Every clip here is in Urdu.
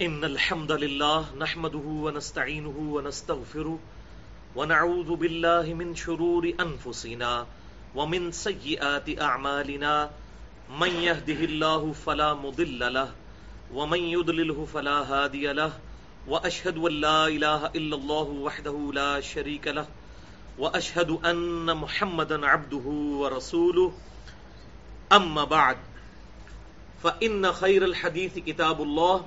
إن الحمد لله نحمده ونستعينه ونستغفره ونعوذ بالله من شرور أنفسنا ومن سيئات أعمالنا من يهده الله فلا مضل له ومن يضلله فلا هادي له وأشهد أن لا إله إلا الله وحده لا شريك له وأشهد أن محمدا عبده ورسوله. أما بعد، فإن خير الحديث كتاب الله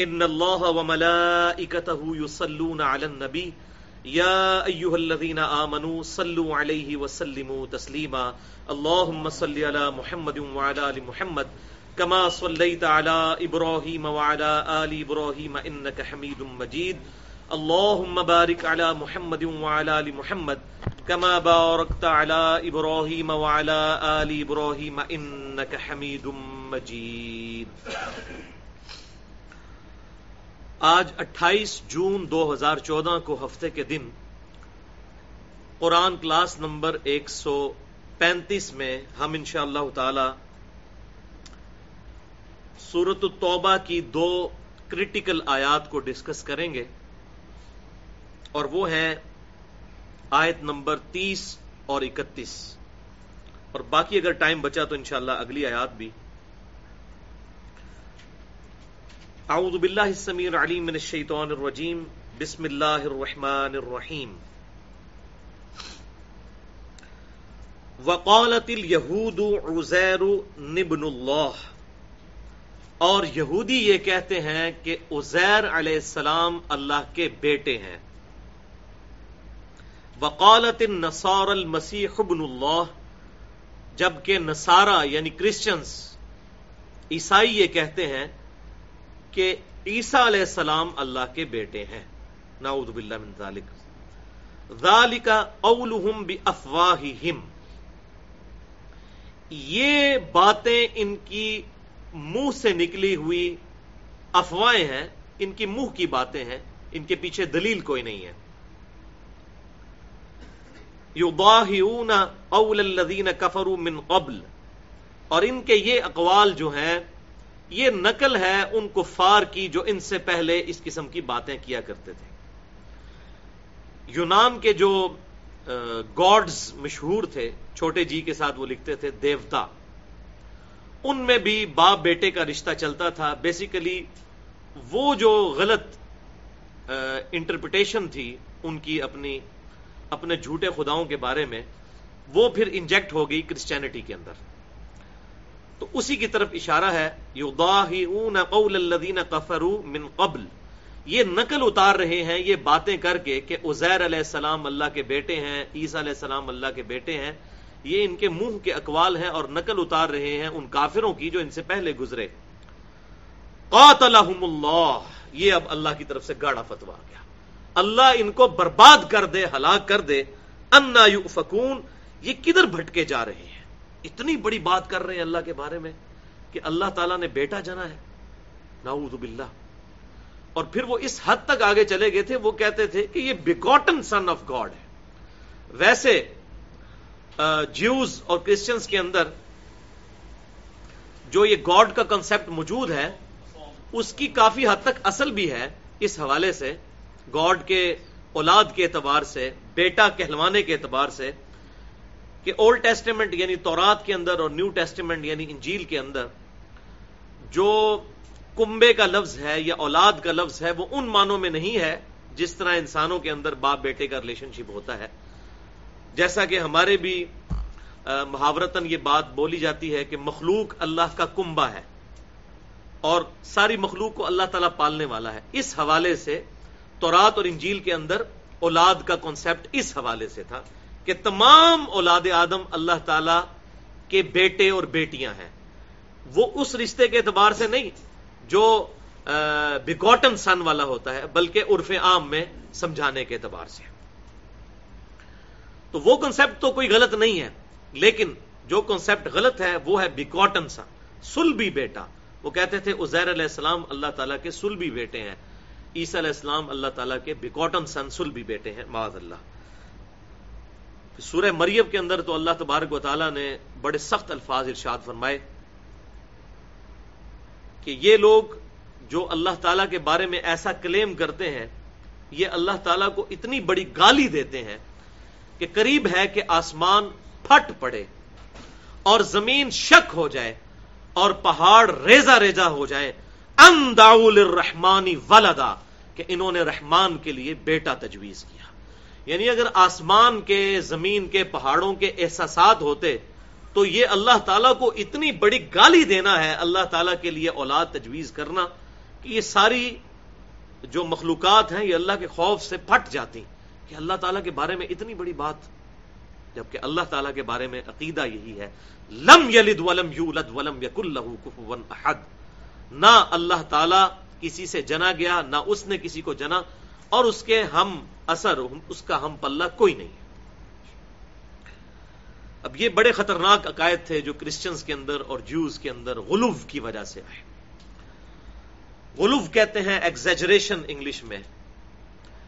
ان الله وملائكته يصلون على النبي. يا ايها الذين امنوا صلوا عليه وسلموا تسليما. اللهم صل على محمد وعلى ال محمد كما صليت على ابراهيم وعلى ال ابراهيم انك حميد مجيد. اللهم بارك على محمد وعلى ال محمد كما باركت على ابراهيم وعلى ال ابراهيم انك حميد مجيد. آج اٹھائیس جون دو ہزار چودہ کو ہفتے کے دن قرآن کلاس نمبر ایک سو پینتیس میں ہم انشاء اللہ تعالی سورت التوبہ کی دو کرٹیکل آیات کو ڈسکس کریں گے اور وہ ہے آیت نمبر تیس اور اکتیس اور باقی اگر ٹائم بچا تو انشاءاللہ اگلی آیات بھی اعوذ باللہ السمیع العلیم من الشیطان الرجیم، بسم اللہ الرحمن الرحیم. وقالت الیہود عزیر نبن اللہ. اور یہودی یہ کہتے ہیں کہ عزیر علیہ السلام اللہ کے بیٹے ہیں. وقالت النصار المسیح ابن اللہ، جبکہ نصارہ یعنی کرسچنز عیسائی یہ کہتے ہیں کہ عیسیٰ علیہ السلام اللہ کے بیٹے ہیں۔ نعوذ باللہ من ذالک۔ ذالک قولہم بافواہہم۔ یہ باتیں ان کی منہ سے نکلی ہوئی افواہیں ہیں، ان کی منہ کی باتیں ہیں، ان کے پیچھے دلیل کوئی نہیں ہے۔ یضاہیون قول الذین کفروا من قبل۔ اور ان کے یہ اقوال جو ہیں یہ نقل ہے ان کفار کی جو ان سے پہلے اس قسم کی باتیں کیا کرتے تھے۔ یونان کے جو گاڈز مشہور تھے، چھوٹے جی کے ساتھ وہ لکھتے تھے دیوتا، ان میں بھی باپ بیٹے کا رشتہ چلتا تھا۔ بیسیکلی وہ جو غلط انٹرپریٹیشن تھی ان کی اپنی، اپنے جھوٹے خداؤں کے بارے میں، وہ پھر انجیکٹ ہو گئی کرسچینٹی کے اندر۔ تو اسی کی طرف اشارہ ہے یضاہیون قول الذین کفروا من قبل۔ یہ نقل اتار رہے ہیں، یہ باتیں کر کے کہ عزیر علیہ السلام اللہ کے بیٹے ہیں، عیسیٰ علیہ السلام اللہ کے بیٹے ہیں، یہ ان کے منہ کے اقوال ہیں اور نقل اتار رہے ہیں ان کافروں کی جو ان سے پہلے گزرے۔ قاتلہم اللہ، یہ اب اللہ کی طرف سے گاڑا فتوا گیا۔ اللہ ان کو برباد کر دے، ہلاک کر دے۔ انا یؤفکون، یہ کدھر بھٹکے جا رہے ہیں؟ اتنی بڑی بات کر رہے ہیں اللہ کے بارے میں کہ اللہ تعالیٰ نے بیٹا جنا ہے۔ نعوذ باللہ۔ اور پھر وہ اس حد تک آگے چلے گئے تھے، وہ کہتے تھے کہ یہ بیکوٹن سن آف گاڈ ہے۔ ویسے جیوز اور کرسچنس کے اندر جو یہ گاڈ کا کنسپٹ موجود ہے، اس کی کافی حد تک اصل بھی ہے اس حوالے سے۔ گاڈ کے اولاد کے اعتبار سے، بیٹا کہلوانے کے اعتبار سے۔ کہ اولڈ ٹیسٹیمنٹ یعنی تورات کے اندر اور نیو ٹیسٹیمنٹ یعنی انجیل کے اندر جو کنبے کا لفظ ہے یا اولاد کا لفظ ہے وہ ان معنوں میں نہیں ہے جس طرح انسانوں کے اندر باپ بیٹے کا ریلیشن شپ ہوتا ہے۔ جیسا کہ ہمارے بھی محاورتن یہ بات بولی جاتی ہے کہ مخلوق اللہ کا کنبا ہے اور ساری مخلوق کو اللہ تعالیٰ پالنے والا ہے۔ اس حوالے سے تورات اور انجیل کے اندر اولاد کا کانسیپٹ اس حوالے سے تھا۔ کہ تمام اولاد آدم اللہ تعالی کے بیٹے اور بیٹیاں ہیں۔ وہ اس رشتے کے اعتبار سے نہیں جو بیگوٹن سن والا ہوتا ہے، بلکہ عرف عام میں سمجھانے کے اعتبار سے۔ تو وہ کنسپٹ تو کوئی غلط نہیں ہے، لیکن جو کنسپٹ غلط ہے، وہ ہے بیکوٹن سن سلبی بیٹا۔ وہ کہتے تھے ازیر علیہ السلام اللہ تعالیٰ کے سلبی بیٹے ہیں۔ عیسی علیہ السلام اللہ تعالیٰ کے بیکوٹن سن سلبی بیٹے ہیں، معاذ اللہ۔ سورہ مریم کے اندر تو اللہ تبارک و تعالیٰ نے بڑے سخت الفاظ ارشاد فرمائے کہ یہ لوگ جو اللہ تعالیٰ کے بارے میں ایسا کلیم کرتے ہیں، یہ اللہ تعالیٰ کو اتنی بڑی گالی دیتے ہیں کہ قریب ہے کہ آسمان پھٹ پڑے اور زمین شک ہو جائے اور پہاڑ ریزا ریزا ہو جائے۔ انداول رحمانی ولدا، کہ انہوں نے رحمان کے لیے بیٹا تجویز کیا۔ یعنی اگر آسمان کے، زمین کے، پہاڑوں کے احساسات ہوتے، تو یہ اللہ تعالیٰ کو اتنی بڑی گالی دینا ہے اللہ تعالیٰ کے لیے اولاد تجویز کرنا کہ یہ ساری جو مخلوقات ہیں، یہ اللہ کے خوف سے پھٹ جاتی کہ اللہ تعالیٰ کے بارے میں اتنی بڑی بات، جبکہ اللہ تعالیٰ کے بارے میں عقیدہ یہی ہے، لم یلد ولم یولد ولم یک اللہ احد۔ نہ اللہ تعالیٰ کسی سے جنا گیا، نہ اس نے کسی کو جنا، اور اس کے ہم اثر اس کا ہم پلہ کوئی نہیں اب یہ بڑے خطرناک عقائد تھے جو کرسچنز کے اندر اور جوز کے اندر غلوف کی وجہ سے آئے۔ غلوف کہتے ہیں ایگزیجریشن انگلش میں۔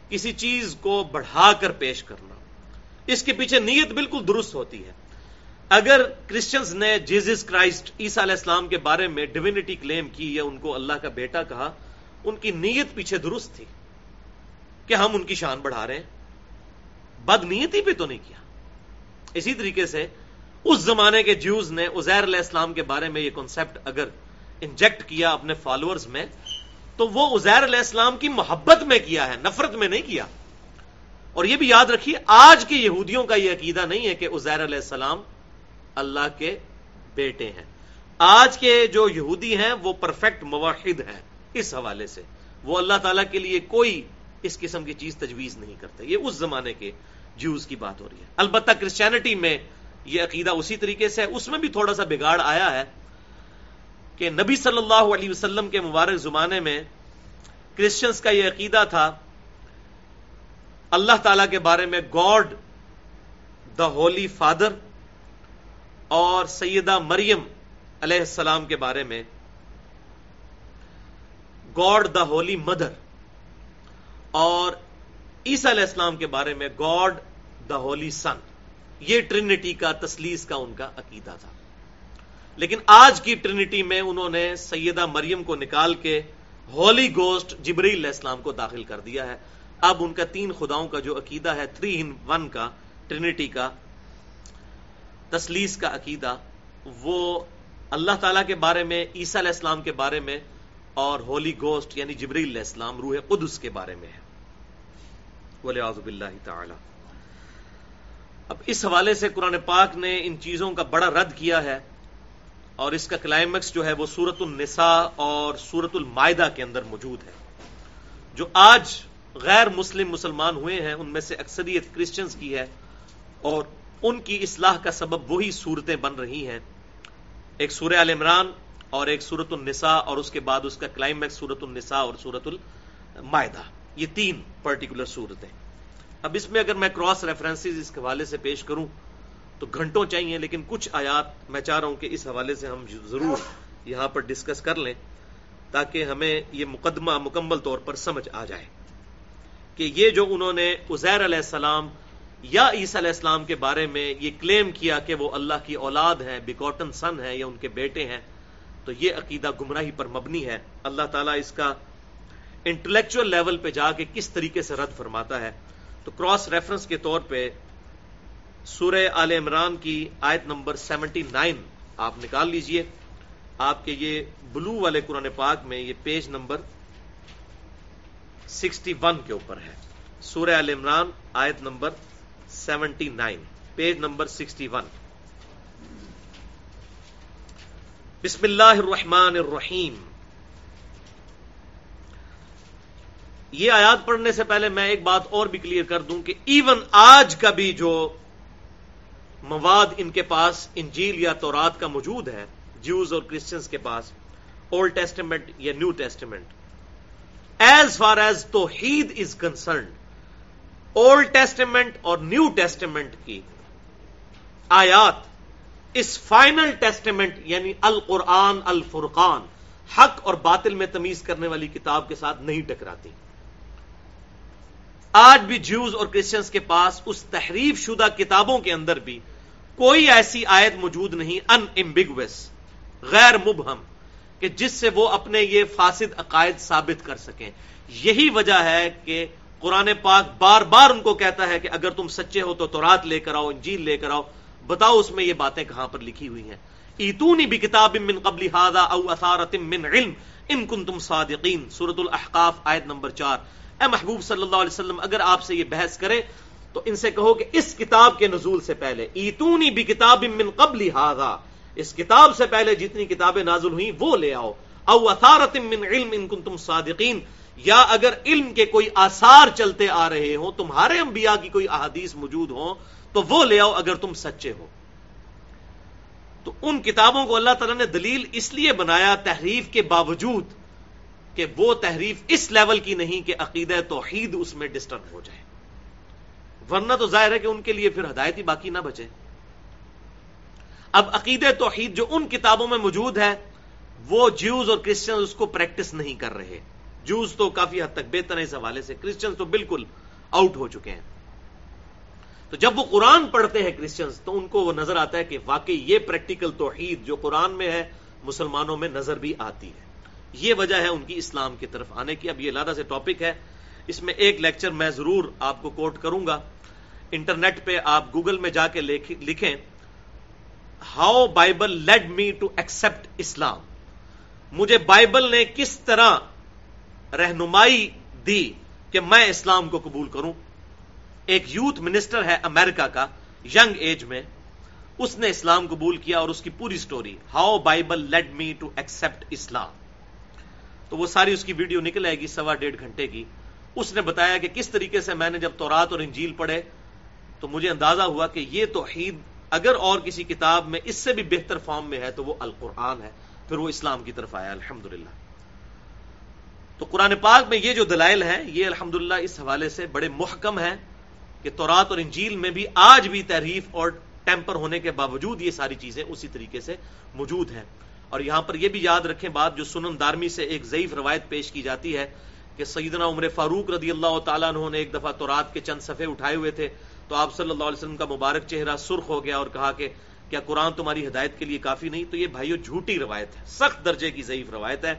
کسی چیز کو بڑھا کر پیش کرنا۔ اس کے پیچھے نیت بالکل درست ہوتی ہے۔ اگر کرسچنز نے جیزس کرائسٹ عیسیٰ علیہ السلام کے بارے میں ڈیوینٹی کلیم کی یا ان کو اللہ کا بیٹا کہا، ان کی نیت پیچھے درست تھی۔ کہ ہم ان کی شان بڑھا رہے ہیں۔ بد نیتی پہ تو نہیں کیا۔ اسی طریقے سے اس زمانے کے جیوز نے ازیر علیہ السلام کے بارے میں یہ کانسیپٹ اگر انجیکٹ کیا اپنے فالوورز میں، تو وہ ازیر علیہ السلام کی محبت میں کیا ہے، نفرت میں نہیں کیا۔ اور یہ بھی یاد رکھیے، آج کے یہودیوں کا یہ عقیدہ نہیں ہے کہ ازیر علیہ السلام اللہ کے بیٹے ہیں۔ آج کے جو یہودی ہیں، وہ پرفیکٹ مواحد ہیں۔ اس حوالے سے وہ اللہ تعالیٰ کے لیے کوئی اس قسم کی چیز تجویز نہیں کرتے۔ یہ اس زمانے کے جوز کی بات ہو رہی ہے۔ البتہ کرسچینٹی میں یہ عقیدہ اسی طریقے سے اس میں بھی تھوڑا سا بگاڑ آیا ہے کہ نبی صلی اللہ علیہ وسلم کے مبارک زمانے میں کرسچنس کا یہ عقیدہ تھا، اللہ تعالی کے بارے میں گاڈ دا ہولی فادر اور سیدہ مریم علیہ السلام کے بارے میں گاڈ دا ہولی مدر اور عیسیٰ علیہ السلام کے بارے میں گاڈ دا ہولی سن، یہ ٹرینٹی کا تسلیس کا ان کا عقیدہ تھا۔ لیکن آج کی ٹرینٹی میں انہوں نے سیدہ مریم کو نکال کے ہولی گوسٹ جبری علیہ السلام کو داخل کر دیا ہے۔ اب ان کا تین خداؤں کا جو عقیدہ ہے، تھری ان ون کا، ٹرینٹی کا تسلیس کا عقیدہ، وہ اللہ تعالی کے بارے میں، عیسیٰ علیہ السلام کے بارے میں اور ہولی گوسٹ یعنی جبری علیہ السلام، روح قدس کے بارے میں ہے۔ ولی اللہ تعالی۔ اب اس حوالے سے قرآن پاک نے ان چیزوں کا بڑا رد کیا ہے اور اس کا کلائمیکس جو ہے وہ سورت النساء اور سورت المائدہ کے اندر موجود ہے۔ جو آج غیر مسلم مسلمان ہوئے ہیں، ان میں سے اکثریت کرسچنز کی ہے اور ان کی اصلاح کا سبب وہی صورتیں بن رہی ہیں۔ ایک سورہ عال عمران اور ایک سورت النساء اور اس کے بعد اس کا کلائمیکس سورت النساء اور سورت المائدہ۔ یہ تین پرٹیکولر صورتیں۔ اب اس میں اگر میں کراس ریفرنس اس حوالے سے پیش کروں، تو گھنٹوں چاہیے، لیکن کچھ آیات میں چاہ رہا ہوں کہ اس حوالے سے ہم ضرور یہاں پر ڈسکس کر لیں، تاکہ ہمیں یہ مقدمہ مکمل طور پر سمجھ آ جائے کہ یہ جو انہوں نے ازیر علیہ السلام یا عیسی علیہ السلام کے بارے میں یہ کلیم کیا کہ وہ اللہ کی اولاد ہے بیکوٹن سن ہے یا ان کے بیٹے ہیں، تو یہ عقیدہ گمراہی پر مبنی ہے۔ اللہ تعالیٰ اس کا انٹلیکچل لیول پہ جا کے کس طریقے سے رد فرماتا ہے، تو کراس ریفرنس کے طور پہ سورہ آل عمران کی آیت نمبر سیونٹی نائن آپ نکال لیجیے۔ آپ کے یہ بلو والے قرآن پاک میں یہ پیج نمبر سکسٹی ون کے اوپر ہے۔ سورہ آل عمران آیت number seventy nine, page number sixty one. بسم اللہ الرحمن الرحیم۔ یہ آیات پڑھنے سے پہلے میں ایک بات اور بھی کلیئر کر دوں کہ ایون آج کا بھی جو مواد ان کے پاس انجیل یا تورات کا موجود ہے جیوز اور کرسچنس کے پاس اولڈ ٹیسٹیمنٹ یا new testament as far as توحید از کنسرنڈ اولڈ ٹیسٹمنٹ اور نیو ٹیسٹمنٹ کی آیات اس فائنل ٹیسٹمنٹ یعنی القرآن، الفرقان، حق اور باطل میں تمیز کرنے والی کتاب کے ساتھ نہیں ٹکراتی۔ آج بھی جیوز اور کرسچنس کے پاس اس تحریف شدہ کتابوں کے اندر بھی کوئی ایسی آیت موجود نہیں ان امبیگوس غیر مبہم، کہ جس سے وہ اپنے یہ فاسد عقائد ثابت کر سکیں۔ یہی وجہ ہے کہ قرآن پاک بار بار ان کو کہتا ہے کہ اگر تم سچے ہو تو تورات لے کر آؤ، انجیل لے کر آؤ۔ بتاؤ اس میں یہ باتیں کہاں پر لکھی ہوئی ہیں۔ ایتونی بھی کتاب من قبل ہادا او اثارت من علم ان کن تم صادقین سورت الحقاف آیت نمبر چار۔ اے محبوب صلی اللہ علیہ وسلم، اگر آپ سے یہ بحث کرے تو ان سے کہو کہ اس کتاب کے نزول سے پہلے، ایتونی بھی کتاب من قبل ہادا اس کتاب سے پہلے جتنی کتابیں نازل ہوئی وہ لے آؤ۔ او اثارت من علم ان کن تم صادقین، یا اگر علم کے کوئی آثار چلتے آ رہے ہوں، تمہارے انبیاء کی کوئی احادیث موجود ہوں، تو وہ لے آؤ اگر تم سچے ہو۔ تو ان کتابوں کو اللہ تعالیٰ نے دلیل اس لیے بنایا تحریف کے باوجود کہ وہ تحریف اس لیول کی نہیں کہ عقید توحید اس میں ڈسٹرب ہو جائے۔ ورنہ تو ظاہر ہے کہ ان کے لیے پھر ہدایت ہی باقی نہ بچے۔ اب عقید توحید جو ان کتابوں میں موجود ہے، وہ جیوز اور کرسچن اس کو پریکٹس نہیں کر رہے۔ جوز تو کافی حد تک بہتر ہے اس حوالے سے۔ کرسچن تو بالکل آؤٹ ہو چکے ہیں۔ تو جب وہ قرآن پڑھتے ہیں کرسچنز تو ان کو وہ نظر آتا ہے کہ واقعی یہ پریکٹیکل توحید جو قرآن میں ہے، مسلمانوں میں نظر بھی آتی ہے۔ یہ وجہ ہے ان کی اسلام کی طرف آنے کی۔ اب یہ لادہ سے ٹاپک ہے۔ اس میں ایک لیکچر میں ضرور آپ کو کوٹ کروں گا۔ انٹرنیٹ پہ آپ گوگل میں جا کے لکھیں۔ How Bible lead me to accept اسلام مجھے بائبل نے کس طرح رہنمائی دی کہ میں اسلام کو قبول کروں؟ ایک یوتھ منسٹر ہے امریکہ کا ینگ ایج میں۔ اس نے اسلام قبول کیا اور اس کی پوری story how Bible lead me to accept اسلام تو وہ ساری اس کی ویڈیو نکل آئے گی سوا ڈیڑھ گھنٹے کی۔ اس نے بتایا کہ کس طریقے سے میں نے جب تورات اور انجیل پڑھے تو مجھے اندازہ ہوا کہ یہ توحید اگر اور کسی کتاب میں اس سے بھی بہتر فارم میں ہے تو وہ القرآن ہے۔ پھر وہ اسلام کی طرف آیا الحمد تو قرآن پاک میں یہ جو دلائل ہیں، یہ الحمد اس حوالے سے بڑے محکم ہیں کہ تورات اور انجیل میں بھی آج بھی تحریف اور ٹیمپر ہونے کے باوجود یہ ساری چیزیں اسی طریقے سے موجود ہیں۔ اور یہاں پر یہ بھی یاد رکھیں بات جو سنن دارمی سے ایک ضعیف روایت پیش کی جاتی ہے کہ سیدنا عمر فاروق رضی اللہ تعالیٰ عنہ نے ایک دفعہ تورات کے چند صفحے اٹھائے ہوئے تھے تو آپ صلی اللہ علیہ وسلم کا مبارک چہرہ سرخ ہو گیا اور کہا کہ کیا قرآن تمہاری ہدایت کے لیے کافی نہیں؟ تو یہ بھائیو جھوٹی روایت ہے، سخت درجے کی ضعیف روایت ہے۔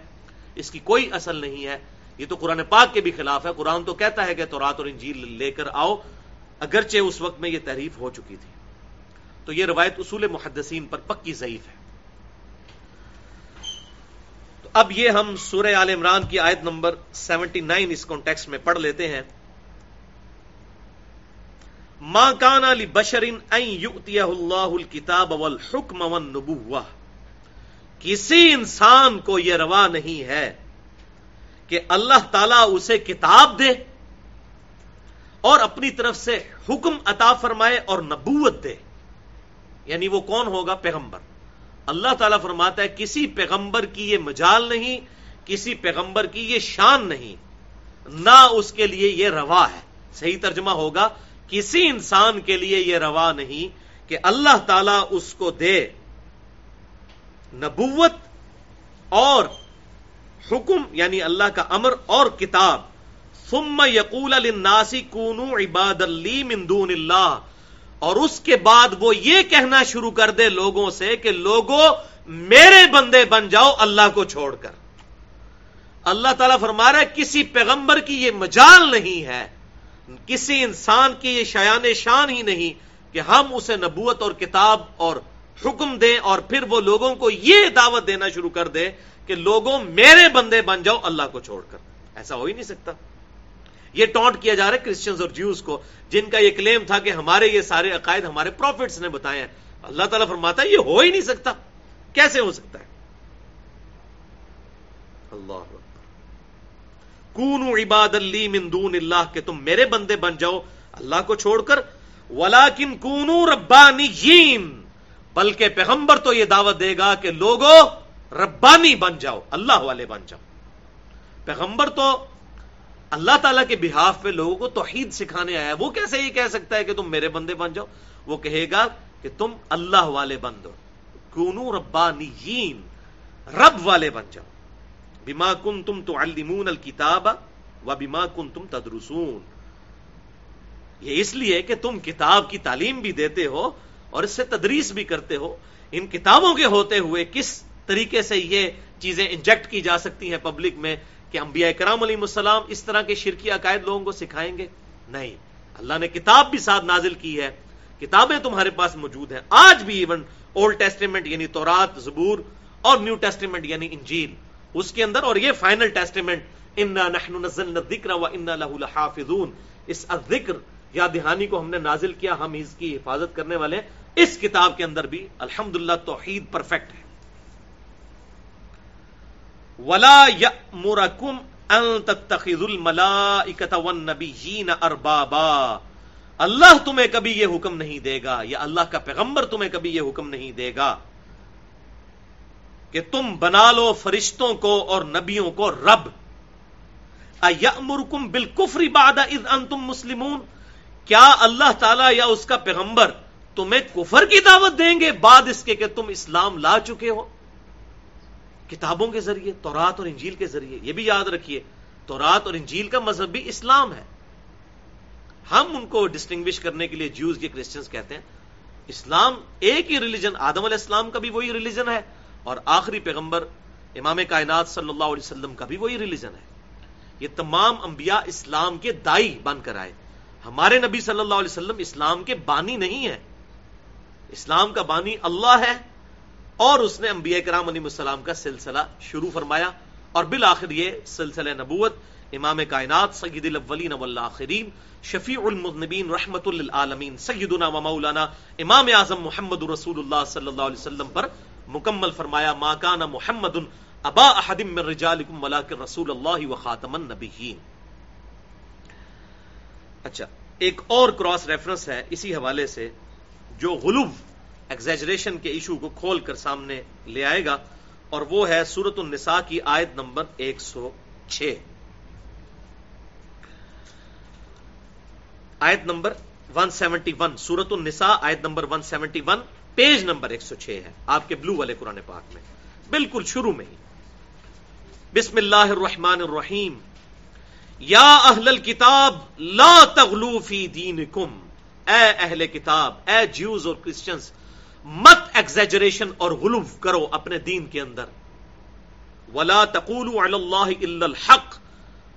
اس کی کوئی اصل نہیں ہے۔ یہ تو قرآن پاک کے بھی خلاف ہے۔ قرآن تو کہتا ہے کہ تورات اور انجیل لے کر آؤ، اگرچہ اس وقت میں یہ تحریف ہو چکی تھی۔ تو یہ روایت اصول محدثین پر پکی ضعیف ہے تو اب یہ ہم سورہ عال عمران کی آیت نمبر سیونٹی نائن اس کانٹیکس میں پڑھ لیتے ہیں۔ ماں کان علی بشرین اللہ الکتاب والحکم والنبوہ کسی انسان کو یہ روا نہیں ہے کہ اللہ تعالی اسے کتاب دے اور اپنی طرف سے حکم عطا فرمائے اور نبوت دے۔ یعنی وہ کون ہوگا؟ پیغمبر۔ اللہ تعالیٰ فرماتا ہے کسی پیغمبر کی یہ مجال نہیں، کسی پیغمبر کی یہ شان نہیں۔ نہ اس کے لیے یہ روا ہے۔ صحیح ترجمہ ہوگا، کسی انسان کے لیے یہ روا نہیں کہ اللہ تعالیٰ اس کو دے۔ نبوت اور حکم یعنی اللہ کا امر اور کتاب۔ ثم یقول للناس کونو عباد لی من دون اللہ۔ اور اس کے بعد وہ یہ کہنا شروع کر دے لوگوں سے کہ لوگوں میرے بندے بن جاؤ، اللہ کو چھوڑ کر۔ اللہ تعالیٰ فرما رہا ہے، کسی پیغمبر کی یہ مجال نہیں ہے، کسی انسان کی یہ شایان شان ہی نہیں کہ ہم اسے نبوت اور کتاب اور حکم دیں اور پھر وہ لوگوں کو یہ دعوت دینا شروع کر دے کہ لوگوں میرے بندے بن جاؤ، اللہ کو چھوڑ کر۔ ایسا ہو ہی نہیں سکتا۔ یہ ٹونٹ کیا جا رہا ہے کرسچنز اور جیوز کو، جن کا یہ کلیم تھا کہ ہمارے یہ سارے عقائد، ہمارے پروفٹس نے بتائے ہیں۔ اللہ تعالیٰ فرماتا ہے، یہ ہو ہی نہیں سکتا۔ کیسے ہو سکتا ہے؟ اللہ کون عباد اللہ من دون اللہ، کہ تم میرے بندے بن جاؤ اللہ کو چھوڑ کر۔ ولاکن کونو ربانی بلکہ پیغمبر تو یہ دعوت دے گا کہ لوگوں ربانی بن جاؤ، اللہ والے بن جاؤ۔ پیغمبر تو اللہ تعالیٰ کے بحاف پہ لوگوں کو توحید سکھانے آیا ہے۔ وہ کیسے یہ کہہ سکتا ہے کہ تم میرے بندے بن جاؤ؟ وہ کہے گا کہ تم اللہ والے بندو کونو ربانیین، رب والے بن جاؤ۔ بیما کن تم تو المون الکتاب و بیما کن تم تدرسون۔ یہ اس لیے کہ تم کتاب کی تعلیم بھی دیتے ہو اور اس سے تدریس بھی کرتے ہو۔ ان کتابوں کے ہوتے ہوئے کس طریقے سے یہ چیزیں انجیکٹ کی جا سکتی ہیں پبلک میں؟ کہ انبیاء کرام علیہ السلام اس طرح کے شرکی عقائد لوگوں کو سکھائیں گے؟ نہیں. اللہ نے کتاب بھی ساتھ نازل کی ہے، کتابیں تمہارے پاس موجود ہیں۔ آج بھی ایون اولڈ ٹیسٹیمنٹ یعنی تورات، زبور اور نیو ٹیسٹیمنٹ یعنی انجیل، اس کے اندر اور یہ فائنل ٹیسٹیمنٹ انا نحن نزلنا الذکر و انا له لحافظون۔ اس الذکر، یا دہانی کو ہم نے نازل کیا، ہم اس کی حفاظت کرنے والے اس کتاب کے اندر بھی الحمدللہ توحید پرفیکٹ ہے۔ ولا یامرکم ان تتخذوا الملائکۃ والنبیین اربابا اللہ تمہیں کبھی یہ حکم نہیں دے گا، یا اللہ کا پیغمبر تمہیں کبھی یہ حکم نہیں دے گا کہ تم بنا لو فرشتوں کو اور نبیوں کو رب۔ امرکم بالکفر بعد اذ انتم مسلمون۔ کیا اللہ تعالی یا اس کا پیغمبر تمہیں کفر کی دعوت دیں گے بعد اس کے کہ تم اسلام لا چکے ہو؟ کتابوں کے ذریعے، تورات اور انجیل کے ذریعے، یہ بھی یاد رکھیے، تورات اور انجیل کا مذہب بھی اسلام ہے۔ ہم ان کو ڈسٹنگوش کرنے کے لیے جیوز کے کرسچنس کہتے ہیں۔ اسلام ایک ہی ریلیجن آدم علیہ السلام کا بھی وہی ریلیجن ہے اور آخری پیغمبر امام کائنات صلی اللہ علیہ وسلم کا بھی وہی ریلیجن ہے۔ یہ تمام انبیاء اسلام کے دائی بن کر آئے۔ ہمارے نبی صلی اللہ علیہ وسلم اسلام کے بانی نہیں ہے اسلام کا بانی اللہ ہے۔ اور اس نے انبیاء کرام علیہ السلام کا سلسلہ شروع فرمایا اور بالآخر یہ سلسلہ نبوت امام کائنات سید الاولین والآخرین شفیع المذنبین رحمت للعالمین سیدنا و مولانا امام اعظم محمد رسول اللہ صلی اللہ علیہ وسلم پر مکمل فرمایا، ما کان محمد ابا احد من رجالکم ولکن رسول اللہ و خاتم النبیین. اچھا ایک اور کراس ریفرنس ہے اسی حوالے سے جو غلوب ایگزیجریشن کے ایشو کو کھول کر سامنے لے آئے گا اور وہ ہے سورت النساء کی آیت نمبر ایک سو چھ۔ آیت نمبر 171 سورت النساء آیت نمبر 171 پیج نمبر 106 ہے۔ آپ کے بلو والے قرآن پاک میں۔ بالکل شروع میں ہی۔ بسم اللہ الرحمن الرحیم۔ یا اہل الكتاب لا تغلو فی دینکم۔ اے اہل کتاب، اے جیوز اور کرسچنز مت ایگزیجریشن اور غلوف کرو اپنے دین کے اندر۔ ولا تقولوا علی اللہ الحق۔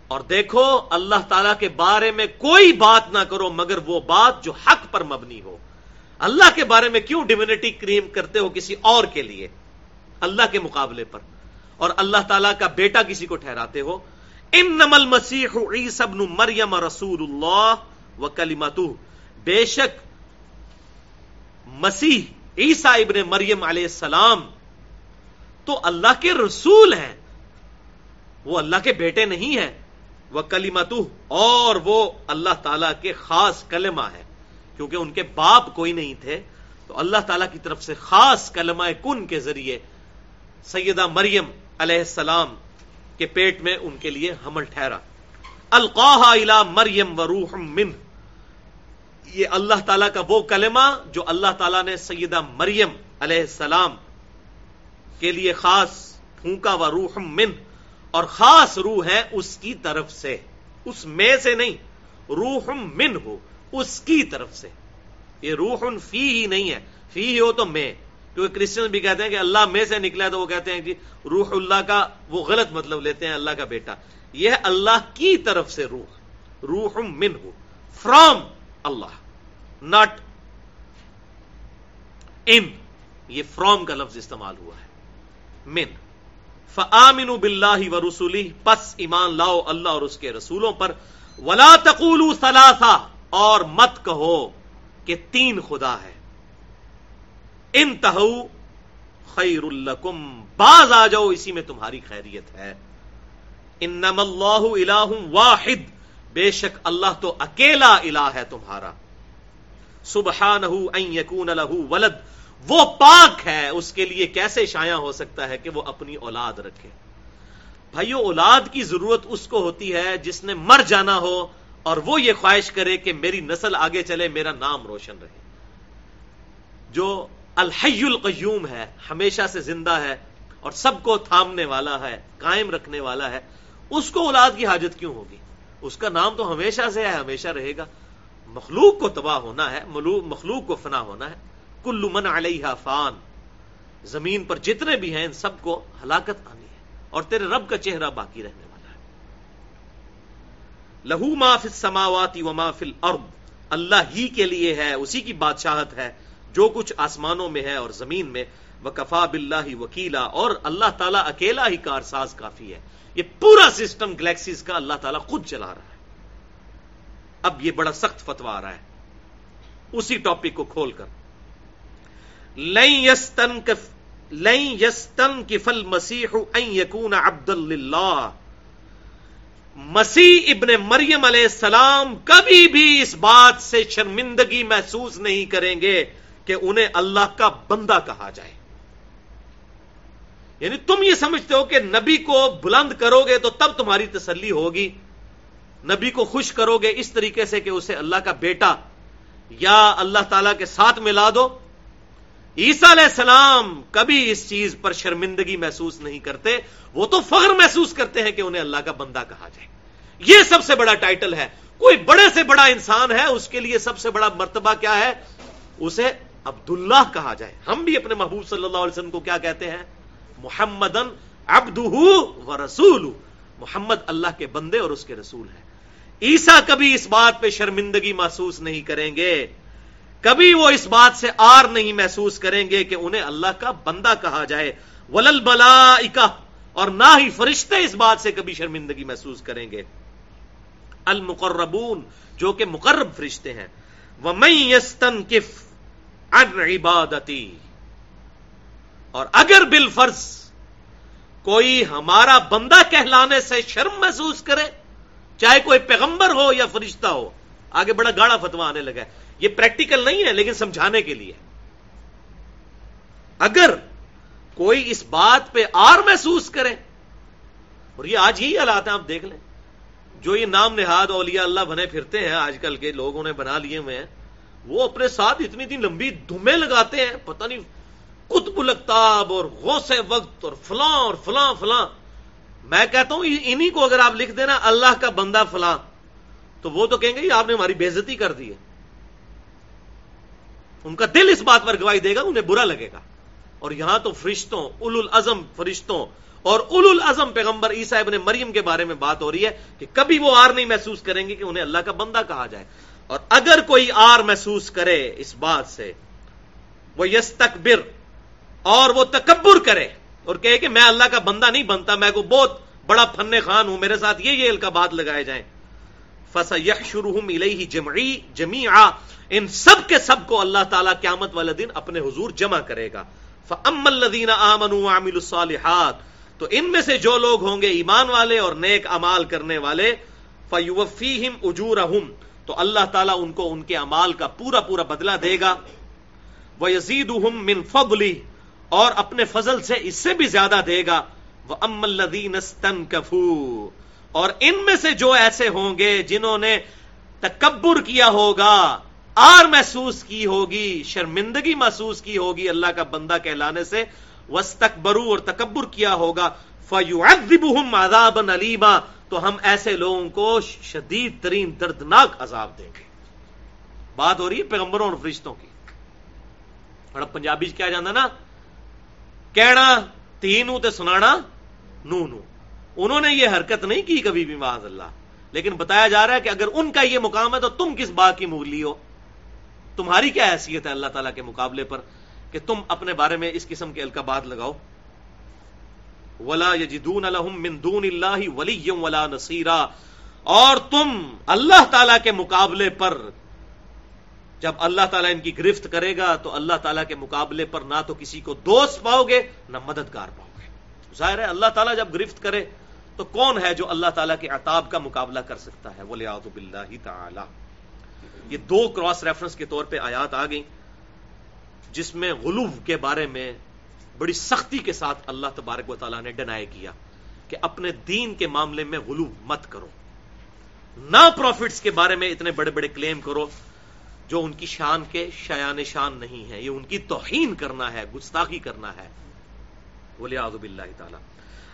اور دیکھو، اللہ تعالی کے بارے میں کوئی بات نہ کرو مگر وہ بات جو حق پر مبنی ہو۔ اللہ کے بارے میں کیوں ڈیوینٹی کریم کرتے ہو کسی اور کے لیے؟ اللہ کے مقابلے پر۔ اور اللہ تعالیٰ کا بیٹا کسی کو ٹھہراتے ہو۔ ان نمل مسیح ابن مریم رسول اللہ و کلیمت بے شک مسیح عیسا ابن مریم علیہ السلام تو اللہ کے رسول ہیں۔ وہ اللہ کے بیٹے نہیں ہیں۔ وہ کلیمت اور وہ اللہ تعالی کے خاص کلمہ ہے کیونکہ ان کے باپ کوئی نہیں تھے، تو اللہ تعالیٰ کی طرف سے خاص کلمہ کن کے ذریعے سیدہ مریم علیہ السلام کے پیٹ میں ان کے لیے حمل ٹھہرا۔ القاہ مریم و روح من یہ اللہ تعالیٰ کا وہ کلمہ جو اللہ تعالیٰ نے سیدہ مریم علیہ السلام کے لیے خاص پھونکا و روح من اور خاص روح ہے اس کی طرف سے۔ اس میں سے نہیں، روح من ہو، اس کی طرف سے۔ یہ روح فی ہی نہیں ہے۔ فی ہی ہو تو میں۔ کیونکہ کرسچن بھی کہتے ہیں کہ اللہ میں سے نکلا ہے تو وہ کہتے ہیں کہ روح اللہ کا وہ غلط مطلب لیتے ہیں، اللہ کا بیٹا۔ یہ اللہ کی طرف سے روح روح من ہو۔ From Allah. ناٹ ان یہ فرام کا لفظ استعمال ہوا ہے. من فآمن بلّہ و رسولی پس ایمان لاؤ اللہ اور اس کے رسولوں پر. ولا تقول ثلاثہ اور مت کہو کہ تین خدا ہے. انتہو خیر الکم باز آ جاؤ، اسی میں تمہاری خیریت ہے. انم اللہ الہ واحد. بے شک اللہ تو اکیلا الہ ہے تمہارا۔ سبحانہ ان یکون لہو ولد۔ وہ پاک ہے، اس کے لیے کیسے شایا ہو سکتا ہے کہ وہ اپنی اولاد رکھے؟ بھائیو، اولاد کی ضرورت اس کو ہوتی ہے جس نے مر جانا ہو اور وہ یہ خواہش کرے کہ میری نسل آگے چلے، میرا نام روشن رہے۔ جو الحی القیوم ہے، ہمیشہ سے زندہ ہے اور سب کو تھامنے والا ہے، قائم رکھنے والا ہے، اس کو اولاد کی حاجت کیوں ہوگی؟ اس کا نام تو ہمیشہ سے ہے، ہمیشہ رہے گا۔ مخلوق کو تباہ ہونا ہے مخلوق کو فنا ہونا ہے۔ کل من علیہ فان۔ زمین پر جتنے بھی ہیں، ان سب کو ہلاکت آنی ہے۔ اور تیرے رب کا چہرہ باقی رہنے والا ہے۔ لہو ما فی السماوات و ما فی الارض۔ اللہ ہی کے لیے ہے، اسی کی بادشاہت ہے۔ جو کچھ آسمانوں میں ہے اور زمین میں وہ کفا بلّہ وکیلا۔ اور اللہ تعالیٰ اکیلا ہی کارساز کافی ہے۔ یہ پورا سسٹم گلیکسیز کا اللہ تعالیٰ خود چلا رہا ہے۔ اب یہ بڑا سخت فتوا آ رہا ہے۔ اسی ٹاپک کو کھول کر۔ لئی یستن لئی یستن کفل مسیح یقون عبد اللہ مسیح ابن مریم علیہ السلام کبھی بھی اس بات سے شرمندگی محسوس نہیں کریں گے کہ انہیں اللہ کا بندہ کہا جائے۔ یعنی تم یہ سمجھتے ہو کہ نبی کو بلند کرو گے تو تب تمہاری تسلی ہوگی۔ نبی کو خوش کرو گے اس طریقے سے کہ اسے اللہ کا بیٹا یا اللہ تعالی کے ساتھ ملا دو۔ عیسا علیہ السلام کبھی اس چیز پر شرمندگی محسوس نہیں کرتے، وہ تو فخر محسوس کرتے ہیں کہ انہیں اللہ کا بندہ کہا جائے۔ یہ سب سے بڑا ٹائٹل ہے۔ کوئی بڑے سے بڑا انسان ہے، اس کے لیے سب سے بڑا مرتبہ کیا ہے؟ اسے عبداللہ کہا جائے۔ ہم بھی اپنے محبوب صلی اللہ علیہ وسلم کو کیا کہتے ہیں؟ محمد ابد و رسول محمد اللہ کے بندے اور اس کے رسول ہیں۔ عیسا کبھی اس بات پہ شرمندگی محسوس نہیں کریں گے۔ کبھی وہ اس بات سے آر نہیں محسوس کریں گے کہ انہیں اللہ کا بندہ کہا جائے۔ ولل بلا اور نہ ہی فرشتے اس بات سے کبھی شرمندگی محسوس کریں گے۔ المقربون، جو کہ مقرب فرشتے ہیں۔ وہ میں عبادتی اور اگر بال فرض کوئی ہمارا بندہ کہلانے سے شرم محسوس کرے، چاہے کوئی پیغمبر ہو یا فرشتہ ہو، آگے بڑا گاڑا فتوا آنے لگا ہے۔ یہ پریکٹیکل نہیں ہے، لیکن سمجھانے کے لیے۔ اگر کوئی اس بات پہ آر محسوس کرے، اور یہ آج ہی حالات ہیں، آپ دیکھ لیں۔ جو یہ نام نہاد اولیاء اللہ بنے پھرتے ہیں، آج کل کے لوگوں نے بنا لیے ہوئے ہیں، وہ اپنے ساتھ اتنی اتنی لمبی دھمے لگاتے ہیں، پتہ نہیں قطب الگتاب اور غوث وقت اور فلاں اور فلاں فلاں۔ میں کہتا ہوں انہی کو اگر آپ لکھ دینا، اللہ کا بندہ فلاں، تو وہ تو کہیں گے آپ نے ہماری بےزتی کر دی ہے۔ ان کا دل اس بات پر گواہی دے گا، انہیں برا لگے گا۔ اور یہاں تو فرشتوں اول الازم فرشتوں اور اول الازم پیغمبر عیسا ابن مریم کے بارے میں بات ہو رہی ہے کہ کبھی وہ آر نہیں محسوس کریں گے کہ انہیں اللہ کا بندہ کہا جائے۔ اور اگر کوئی آر محسوس کرے اس بات سے، وہ یس تکبر اور وہ تکبر کرے اور کہے کہ میں اللہ کا بندہ نہیں بنتا، میں کو بہت بڑا فن خان ہوں، میرے ساتھ یہ یہ القابات لگائے جائیں۔ فس یق شروع جمعی جمی ان سب کے سب کو اللہ تعالیٰ قیامت والے دن اپنے حضور جمع کرے گا۔ فم الدین امن عامل الصالحات، تو ان میں سے جو لوگ ہوں گے ایمان والے اور نیک امال کرنے والے فیوفیم اجور تو اللہ تعالیٰ ان کو ان کے امال کا پورا پورا بدلہ دے گا۔ وہ یزید من فضلی اور اپنے فضل سے اس سے بھی زیادہ دے گا۔ وہ ام الدین اور ان میں سے جو ایسے ہوں گے جنہوں نے تکبر کیا ہوگا، آر محسوس کی ہوگی، شرمندگی محسوس کی ہوگی اللہ کا بندہ کہلانے سے۔ وسطرو اور تکبر کیا ہوگا۔ فیو عذاب علیما تو ہم ایسے لوگوں کو شدید ترین دردناک عذاب دیں گے۔ بات ہو رہی ہے پیغمبروں اور فرشتوں کی۔ اور اب پنجابی کیا جانا نا؟ کہنا تین تے سنانا نو نو انہوں نے یہ حرکت نہیں کی کبھی بھی معاذ اللہ لیکن بتایا جا رہا ہے کہ اگر ان کا یہ مقام ہے تو تم کس بات کی مولی ہو تمہاری کیا حیثیت ہے اللہ تعالیٰ کے مقابلے پر کہ تم اپنے بارے میں اس قسم کے القابات لگاؤ ولا یجدون لهم من دون اللہ ولی ولا نصیرا اور تم اللہ تعالی کے مقابلے پر جب اللہ تعالیٰ ان کی گرفت کرے گا تو اللہ تعالیٰ کے مقابلے پر نہ تو کسی کو دوست پاؤ گے، نہ مددگار پاؤ گے۔ ظاہر ہے، اللہ تعالیٰ جب گرفت کرے تو کون ہے جو اللہ تعالیٰ کے عطاب کا مقابلہ کر سکتا ہے؟ ولی آب تعالی۔ یہ دو کراس ریفرنس کے طور پہ آیات آ گئی جس میں غلوف کے بارے میں بڑی سختی کے ساتھ اللہ تبارک و تعالیٰ نے ڈنائی کیا کہ اپنے دین کے معاملے میں غلو مت کرو۔ نہ پروفٹس کے بارے میں اتنے بڑے بڑے کلیم کرو۔ جو ان کی شان کے شیان شان نہیں ہے یہ ان کی توہین کرنا ہے، گستاخی کرنا ہے۔ بولے آزب اللہ تعالی۔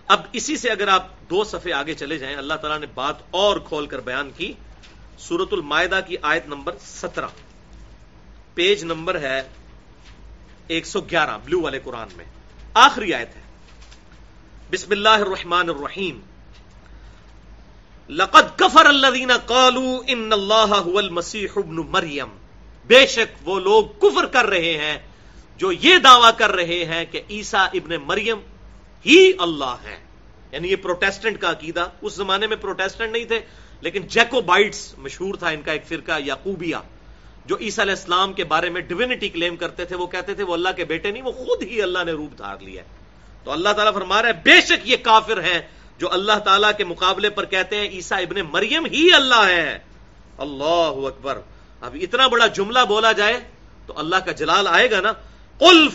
اب اسی سے اگر آپ دو صفحے آگے چلے جائیں، اللہ تعالیٰ نے بات اور کھول کر بیان کی۔ سورت المائدہ کی آیت نمبر سترہ۔ پیج نمبر ہے ایک سو گیارہ بلو والے قرآن میں۔ آخری آیت ہے۔ بسم اللہ الرحمن الرحیم۔ لقد کفر الذین قالوا ان اللہ هو المسیح ابن مریم۔ بے شک وہ لوگ کفر کر رہے ہیں جو یہ دعویٰ کر رہے ہیں کہ عیسا ابن مریم ہی اللہ ہے یعنی یہ پروٹیسٹنٹ کا عقیدہ، اس زمانے میں پروٹیسٹنٹ نہیں تھے، لیکن جیکو بائٹس مشہور تھا ان کا ایک فرقہ، یعقوبیہ، جو عیسیٰ علیہ السلام کے بارے میں ڈیوینٹی کلیم کرتے تھے۔ وہ کہتے تھے وہ اللہ کے بیٹے نہیں، وہ خود ہی اللہ نے روپ دھار لیا تو اللہ تعالیٰ فرما رہا ہے، بے شک یہ کافر ہیں جو اللہ تعالیٰ کے مقابلے پر کہتے ہیں عیسا ابن مریم ہی اللہ ہے۔ اللہ اکبر۔ اب اتنا بڑا جملہ بولا جائے تو اللہ کا جلال آئے گا نا۔ کل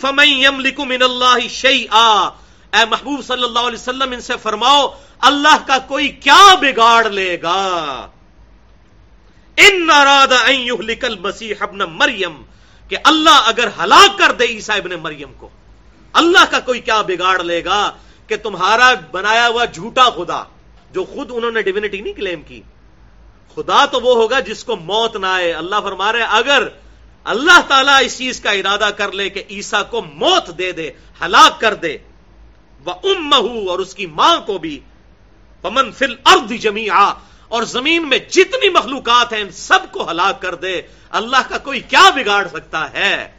من اللہ شی اے محبوب صلی اللہ علیہ وسلم، ان سے فرماؤ، اللہ کا کوئی کیا بگاڑ لے گا؟ ان ناراد لکل مسیح ابن مریم کہ اللہ اگر ہلاک کر دے عیسا ابن مریم کو، اللہ کا کوئی کیا بگاڑ لے گا؟ کہ تمہارا بنایا ہوا جھوٹا خدا، جو خود انہوں نے ڈیوینٹی نہیں کلیم کی خدا تو وہ ہوگا جس کو موت نہ آئے۔ اللہ فرما رہے اگر اللہ تعالیٰ اس چیز کا ارادہ کر لے کہ عیسا کو موت دے دے، ہلاک کر دے وہ ام اور اس کی ماں کو بھی پمن فل ارد جمی اور زمین میں جتنی مخلوقات ہیں، ان سب کو ہلاک کر دے۔ اللہ کا کوئی کیا بگاڑ سکتا ہے؟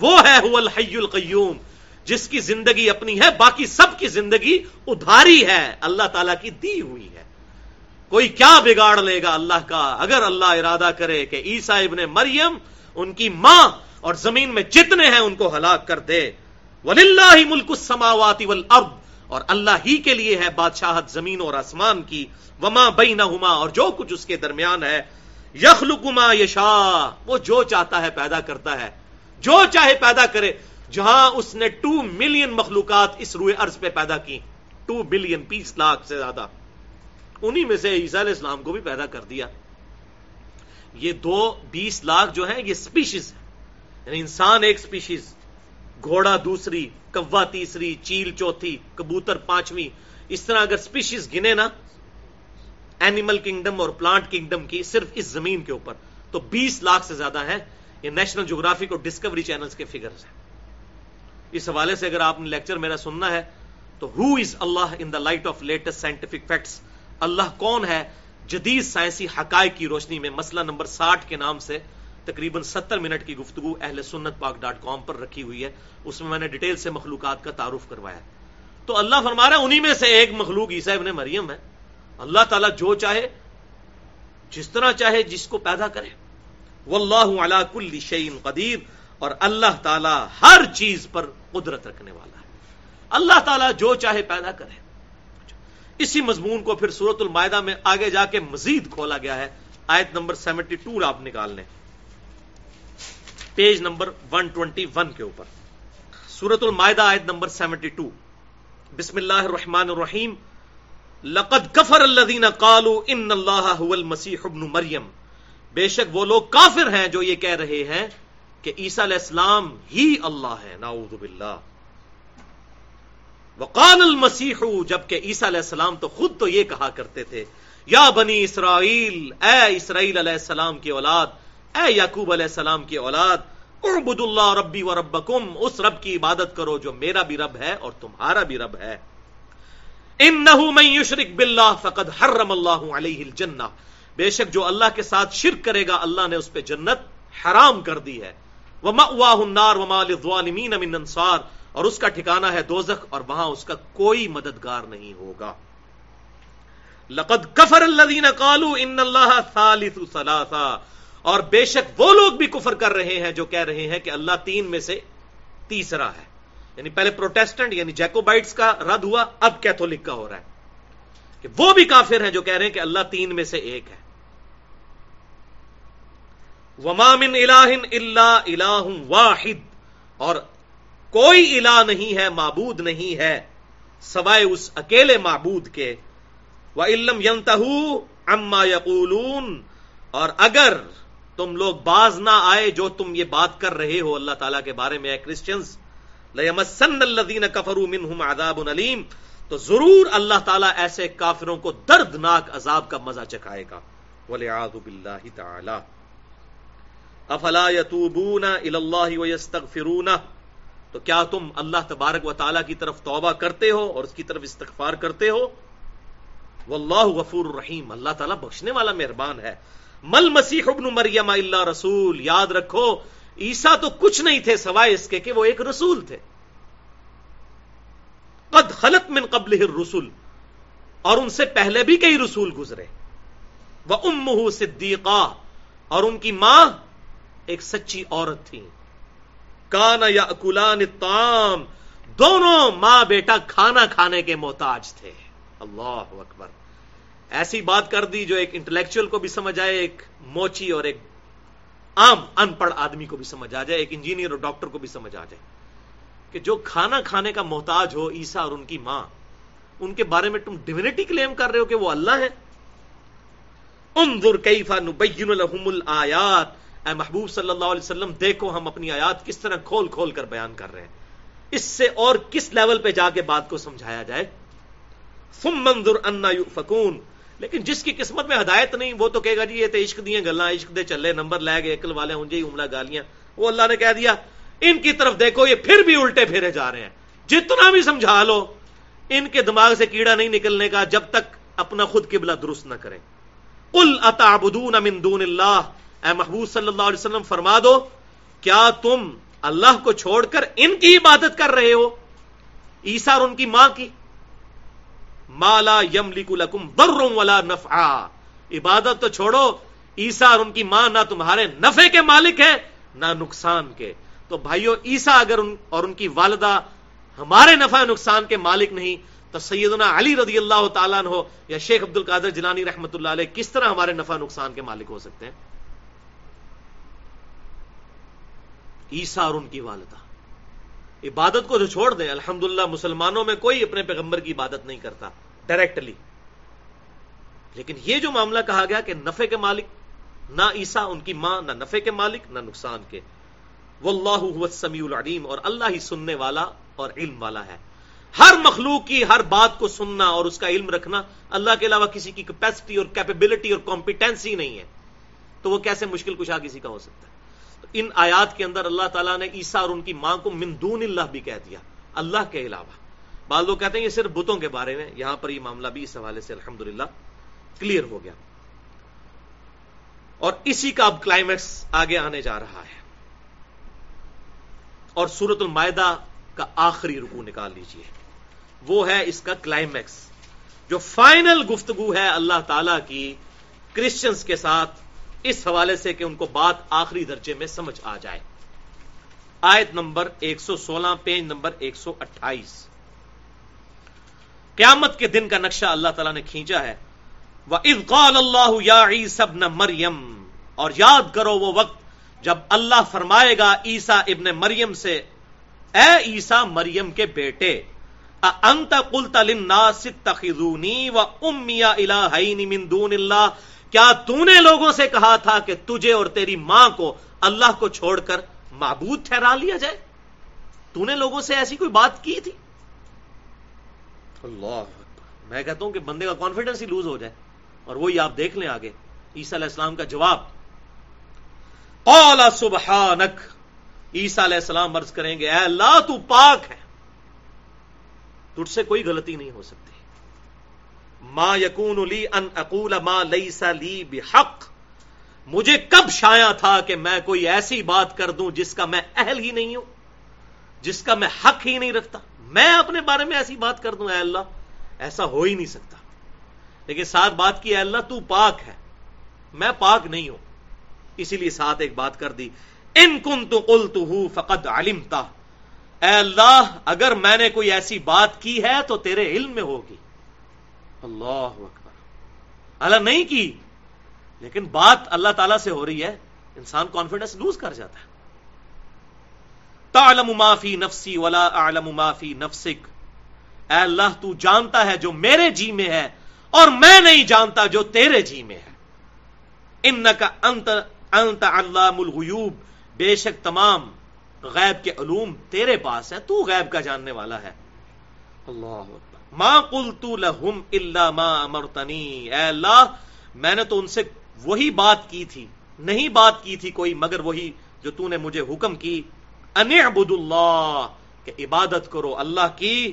وہ ہے الحی القیوم، جس کی زندگی اپنی ہے، باقی سب کی زندگی ادھاری ہے۔ اللہ تعالی کی دی ہوئی ہے۔ کوئی کیا بگاڑ لے گا اللہ کا؟ اگر اللہ ارادہ کرے کہ عیسا ابن مریم ان کی ماں اور زمین میں جتنے ہیں ان کو ہلاک کر دے۔ ولی ملک السماوات والارض اور اللہ ہی کے لیے ہے بادشاہت زمین اور آسمان کی۔ وما بینہما اور جو کچھ اس کے درمیان ہے۔ یخلق ما یشا وہ جو چاہتا ہے پیدا کرتا ہے۔ جو چاہے پیدا کرے۔ جہاں اس نے ٹو ملین مخلوقات اس روئے ارض پہ پیدا کی۔ ٹو بلین بیس لاکھ سے زیادہ۔ انہی میں سے عیسیٰ علیہ السلام کو بھی پیدا کر دیا۔ یہ دو بیس لاکھ جو ہیں، یہ سپیشیز ہے یعنی انسان ایک سپیشیز گھوڑا دوسری، کوا تیسری، چیل چوتھی، کبوتر پانچویں۔ اس طرح اگر سپیشیز گنے نا اینیمل کنگڈم اور پلانٹ کنگڈم کی صرف اس زمین کے اوپر۔ تو بیس لاکھ سے زیادہ ہے یہ نیشنل جغرافک اور ڈسکوری چینلز کے فگرز ہیں۔ اس حوالے سے اگر آپ نے لیکچر میرا سننا ہے، تو who is Allah in the light of latest scientific facts اللہ کون ہے جدید سائنسی حقائق کی روشنی میں مسئلہ نمبر ساٹھ کے نام سے تقریباً ستر منٹ کی گفتگو اہل سنت پاک ڈاٹ کام پر رکھی ہوئی ہے۔ اس میں میں نے ڈیٹیل سے مخلوقات کا تعارف کروایا۔ تو اللہ فرما رہا ہے، انہی میں سے ایک مخلوق عیسا ابن مریم ہے۔ اللہ تعالیٰ جو چاہے، جس طرح چاہے، جس کو پیدا کرے۔ وہ اللہ کل شعین قدیر۔ اور اللہ تعالیٰ ہر چیز پر قدرت رکھنے والا ہے۔ اللہ تعالیٰ جو چاہے پیدا کرے۔ اسی مضمون کو پھر سورت المائدہ میں آگے جا کے مزید کھولا گیا ہے۔ آیت نمبر سیونٹی ٹو آپ نکال لیں۔ Page number one twenty one کے اوپر۔ سورت المائدہ آیت نمبر سیونٹی ٹو۔ بسم اللہ الرحمن الرحیم۔ لقد کفر الذین قالوا ان اللہ هو المسیح ابن مریم۔ بے شک وہ لوگ کافر ہیں جو یہ کہہ رہے ہیں کہ عیسیٰ علیہ السلام ہی اللہ ہے۔ نعوذ باللہ۔ وقال المسیح، جبکہ عیسیٰ علیہ السلام تو خود تو یہ کہا کرتے تھے، یا بنی اسرائیل، اے اسرائیل علیہ السلام کی اولاد، اے یعقوب علیہ السلام کی اولاد اعبد اللہ ربی و ربکم، اس رب کی عبادت کرو جو میرا بھی رب ہے اور تمہارا بھی رب ہے۔ انہو من یشرک باللہ فقد حرم اللہ علیہ الجنہ۔ بے شک جو اللہ کے ساتھ شرک کرے گا، اللہ نے اس پہ جنت حرام کر دی ہے۔ وَمَأْوَاهُ النَّارُ وَمَا لِلظَّالِمِينَ مِنْ انصار۔ اور اس کا ٹھکانہ ہے دوزخ اور وہاں اس کا کوئی مددگار نہیں ہوگا۔ لقد کفر الذین قالوا ان اللہ ثالث ثلاثہ۔ اور بے شک وہ لوگ بھی کفر کر رہے ہیں جو کہہ رہے ہیں کہ اللہ تین میں سے تیسرا ہے۔ یعنی پہلے پروٹیسٹنٹ یعنی جیکوبائٹس کا رد ہوا، اب کیتھولک کا ہو رہا ہے۔ کہ وہ بھی کافر ہیں جو کہہ رہے ہیں کہ اللہ تین میں سے ایک ہے۔ ومامن الہ اللہ الہ واحد۔ اور کوئی الہ نہیں ہے، معبود نہیں ہے، سوائے اس اکیلے معبود کے۔ وہ علم ینتہ اما یقولون اور اگر تم لوگ باز نہ آئے جو تم یہ بات کر رہے ہو اللہ تعالیٰ کے بارے میں کرسچنس لَيَمَسَّنَّ الَّذِينَ كَفَرُوا مِنْهُمْ عَذَابٌ عَلِيمٌ تو ضرور اللہ تعالیٰ ایسے کافروں کو دردناک عذاب کا مزہ چکھائے گا۔ وَلِعَاذُ بِاللَّهِ تَعَالَى۔ افلا یتوبون الی اللہ ویستغفرون تو کیا تم اللہ تبارک و تعالی کی طرف توبہ کرتے ہو اور اس کی طرف استغفار کرتے ہو؟ واللہ غفور الرحیم اللہ تعالیٰ بخشنے والا مہربان ہے۔ مل مسیح ابن مریم اللہ رسول، یاد رکھو عیسا تو کچھ نہیں تھے سوائے اس کے کہ وہ ایک رسول تھے۔ قد خلط من قبل رسول اور ان سے پہلے بھی کئی رسول گزرے۔ وہ ام صدیقہ، اور ان کی ماں ایک سچی عورت تھی کانا یا اکولان تام دونوں ماں بیٹا کھانا کھانے کے محتاج تھے۔ اللہ اکبر۔ ایسی بات کر دی جو ایک انٹلیکچوئل کو بھی سمجھ آئے، ایک موچی اور ایک عام ان پڑھ آدمی کو بھی سمجھ آ جائے، ایک انجینئر اور ڈاکٹر کو بھی سمجھ آ جائے کہ جو کھانا کھانے کا محتاج ہو عیسا اور ان کی ماں، ان کے بارے میں تم ڈیونٹی کلیم کر رہے ہو کہ وہ اللہ ہے؟ انظر کیفا نبین لهم الآیات اے محبوب صلی اللہ علیہ وسلم، دیکھو ہم اپنی آیات کس طرح کھول کھول کر بیان کر رہے ہیں۔ اس سے اور کس لیول پہ جا کے بات کو سمجھایا جائے؟ ثم منظر انا فکون لیکن جس کی قسمت میں ہدایت نہیں، وہ تو کہے گا جی یہ تو عشق دیے گلا عشق دے چلے، نمبر لے گئے، عقل والے ہوں جی عملہ گالیاں۔ وہ اللہ نے کہہ دیا، ان کی طرف دیکھو، یہ پھر بھی الٹے پھیرے جا رہے ہیں۔ جتنا بھی سمجھا لو، ان کے دماغ سے کیڑا نہیں نکلنے کا جب تک اپنا خود قبلہ درست نہ کریں۔ قل اتعبدون من دون اللہ اے محبوب صلی اللہ علیہ وسلم، فرما دو، کیا تم اللہ کو چھوڑ کر ان کی عبادت کر رہے ہو؟ عیسا اور ان کی ماں کی۔ مالا یم لکم برم ولا نفع عبادت تو چھوڑو عیسا اور ان کی ماں نہ تمہارے نفے کے مالک ہے نہ نقصان کے۔ تو بھائیو عیسا اگر ان اور ان کی والدہ ہمارے نفع نقصان کے مالک نہیں، تو سیدنا علی رضی اللہ تعالیٰ ہو یا شیخ عبد القادر جنانی رحمت اللہ علیہ کس طرح ہمارے نفع نقصان کے مالک ہو سکتے ہیں؟ عیسا اور ان کی والدہ۔ عبادت کو جو چھوڑ دیں الحمد مسلمانوں میں کوئی اپنے پیغمبر کی عبادت نہیں کرتا ڈائریکٹلی لیکن یہ جو معاملہ کہا گیا کہ نفے کے مالک، نہ عیسا ان کی ماں، نہ نفے کے مالک، نہ نقصان کے۔ وہ اللہ سمیع العلیم، اور اللہ ہی سننے والا اور علم والا ہے۔ ہر مخلوق کی ہر بات کو سننا اور اس کا علم رکھنا اللہ کے علاوہ کسی کی کیپیسٹی اور کیپیبلٹی اور کمپیٹنسی نہیں ہے۔ تو وہ کیسے مشکل کشا کسی کا ہو سکتا ہے؟ ان آیات کے اندر اللہ تعالیٰ نے عیسا اور ان کی ماں کو مندون اللہ بھی کہہ دیا، اللہ کے علاوہ۔ بعض لوگ کہتے ہیں یہ صرف بتوں کے بارے میں، یہاں پر یہ معاملہ بھی اس حوالے سے الحمد کلیئر ہو گیا۔ اور اسی کا اب کلائمیکس آگے آنے جا رہا ہے۔ اور سورت المائدہ کا آخری رکو نکال لیجیے۔ وہ ہے اس کا کلائمیکس جو فائنل گفتگو ہے اللہ تعالی کی کرسچنس کے ساتھ اس حوالے سے کہ ان کو بات آخری درجے میں سمجھ آ جائے۔ آیت نمبر ایک سو سولہ پیج نمبر ایک سو اٹھائیس۔ قیامت کے دن کا نقشہ اللہ تعالیٰ نے کھینچا ہے۔ وہ افغال اللہ یا سب مریم اور یاد کرو وہ وقت جب اللہ فرمائے گا عیسا ابن مریم سے، اے عیسا مریم کے بیٹے انت قلت للناس اتخذونی و امیا الہین من دون اللہ کیا تو نے لوگوں سے کہا تھا کہ تجھے اور تیری ماں کو اللہ کو چھوڑ کر معبود ٹھہرا لیا جائے؟ تو نے لوگوں سے ایسی کوئی بات کی تھی؟ اللہ میں کہتا ہوں کہ بندے کا کانفیڈنس ہی لوز ہو جائے۔ اور وہی آپ دیکھ لیں آگے۔ عیسیٰ علیہ السلام کا جواب۔ اولا سبحانک۔ عیسیٰ علیہ السلام مرض کریں گے، اے اللہ تو پاک ہے۔ تجھ سے کوئی غلطی نہیں ہو سکتی۔ ما یقون لی ان اقول ما لیسا لی بحق۔ مجھے کب شایا تھا کہ میں کوئی ایسی بات کر دوں جس کا میں اہل ہی نہیں ہوں، جس کا میں حق ہی نہیں رکھتا۔ میں اپنے بارے میں ایسی بات کر دوں، اے اللہ، ایسا ہو ہی نہیں سکتا۔ لیکن ساتھ بات کی، اے اللہ، تو پاک ہے۔ میں پاک نہیں ہوں، اسی لیے ساتھ ایک بات کر دی۔ ان کن تو کل تو فقط علمتا اے اللہ، اگر میں نے کوئی ایسی بات کی ہے تو تیرے علم میں ہوگی۔ اللہ اکبر۔ اللہ نہیں کی، لیکن بات اللہ تعالی سے ہو رہی ہے، انسان کانفیڈنس لوز کر جاتا ہے۔ تعلم ما فی نفسی ولا اعلم ما فی نفسک۔ اے اللہ، تو جانتا ہے جو میرے جی میں ہے، اور میں نہیں جانتا جو تیرے جی میں ہے۔ ان کا انت انت علام الغیوب۔ بے شک تمام غیب کے علوم تیرے پاس ہے تو غیب کا جاننے والا ہے۔ اللہ ما قلت لهم الا ما امرتنی اے اللہ، میں نے تو ان سے وہی بات کی تھی، نہیں بات کی تھی کوئی، مگر وہی جو تو نے مجھے حکم کی۔ ان عبد اللہ کہ عبادت کرو اللہ کی۔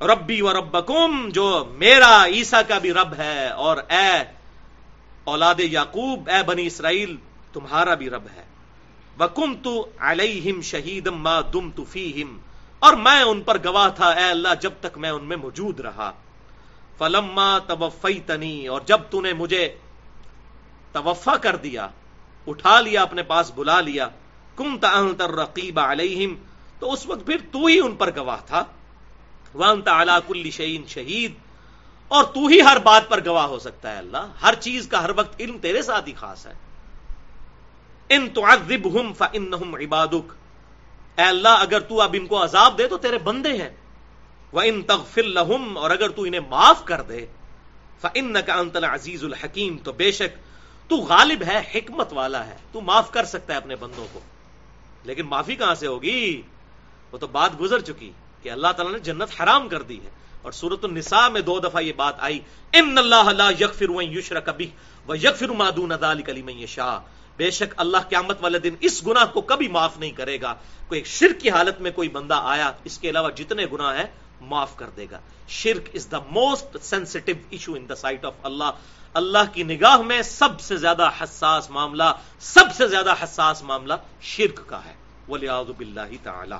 ربی و ربکم جو میرا عیسیٰ کا بھی رب ہے، اور اے اولاد یعقوب، اے بنی اسرائیل، تمہارا بھی رب ہے۔ وکم تو علیہم شہیدم ما دم تو فیہم اور میں ان پر گواہ تھا، اے اللہ، جب تک میں ان میں موجود رہا۔ فلما توفیتنی اور جب تو نے مجھے توفا کر دیا، اٹھا لیا، اپنے پاس بلا لیا کم تر رقیب علیہم تو اس وقت پھر تو ہی ان پر گواہ تھا۔ وانت علا کل شعین شہید اور تو ہی ہر بات پر گواہ ہو سکتا ہے اللہ۔ ہر چیز کا ہر وقت علم تیرے ساتھ ہی خاص ہے۔ ان تعذبہم فانہم عبادک۔ اے اللہ، اگر تو اب ان کو عذاب دے تو تیرے بندے ہیں۔ وہ ان تغفر لہم اور اگر تو انہیں معاف کر دے فانک انت العزیز الحکیم تو بے شک، تو غالب ہے، حکمت والا ہے۔ تو معاف کر سکتا ہے اپنے بندوں کو۔ لیکن معافی کہاں سے ہوگی؟ وہ تو بات گزر چکی کہ اللہ تعالیٰ نے جنت حرام کر دی ہے۔ اور سورت النساء میں دو دفعہ یہ بات آئی ان اللہ لا یغفر وان یشرک به ویغفر ما دون ذلك لمن یشاء بے شک اللہ قیامت والے دن اس گناہ کو کبھی معاف نہیں کرے گا۔ کوئی شرک کی حالت میں کوئی بندہ آیا، اس کے علاوہ جتنے گناہ ہیں، معاف کر دے گا۔ شرک is the most sensitive issue in the sight of اللہ اللہ کی نگاہ میں سب سے زیادہ حساس معاملہ، سب سے زیادہ حساس معاملہ شرک کا ہے۔ ولی باللہ تعالی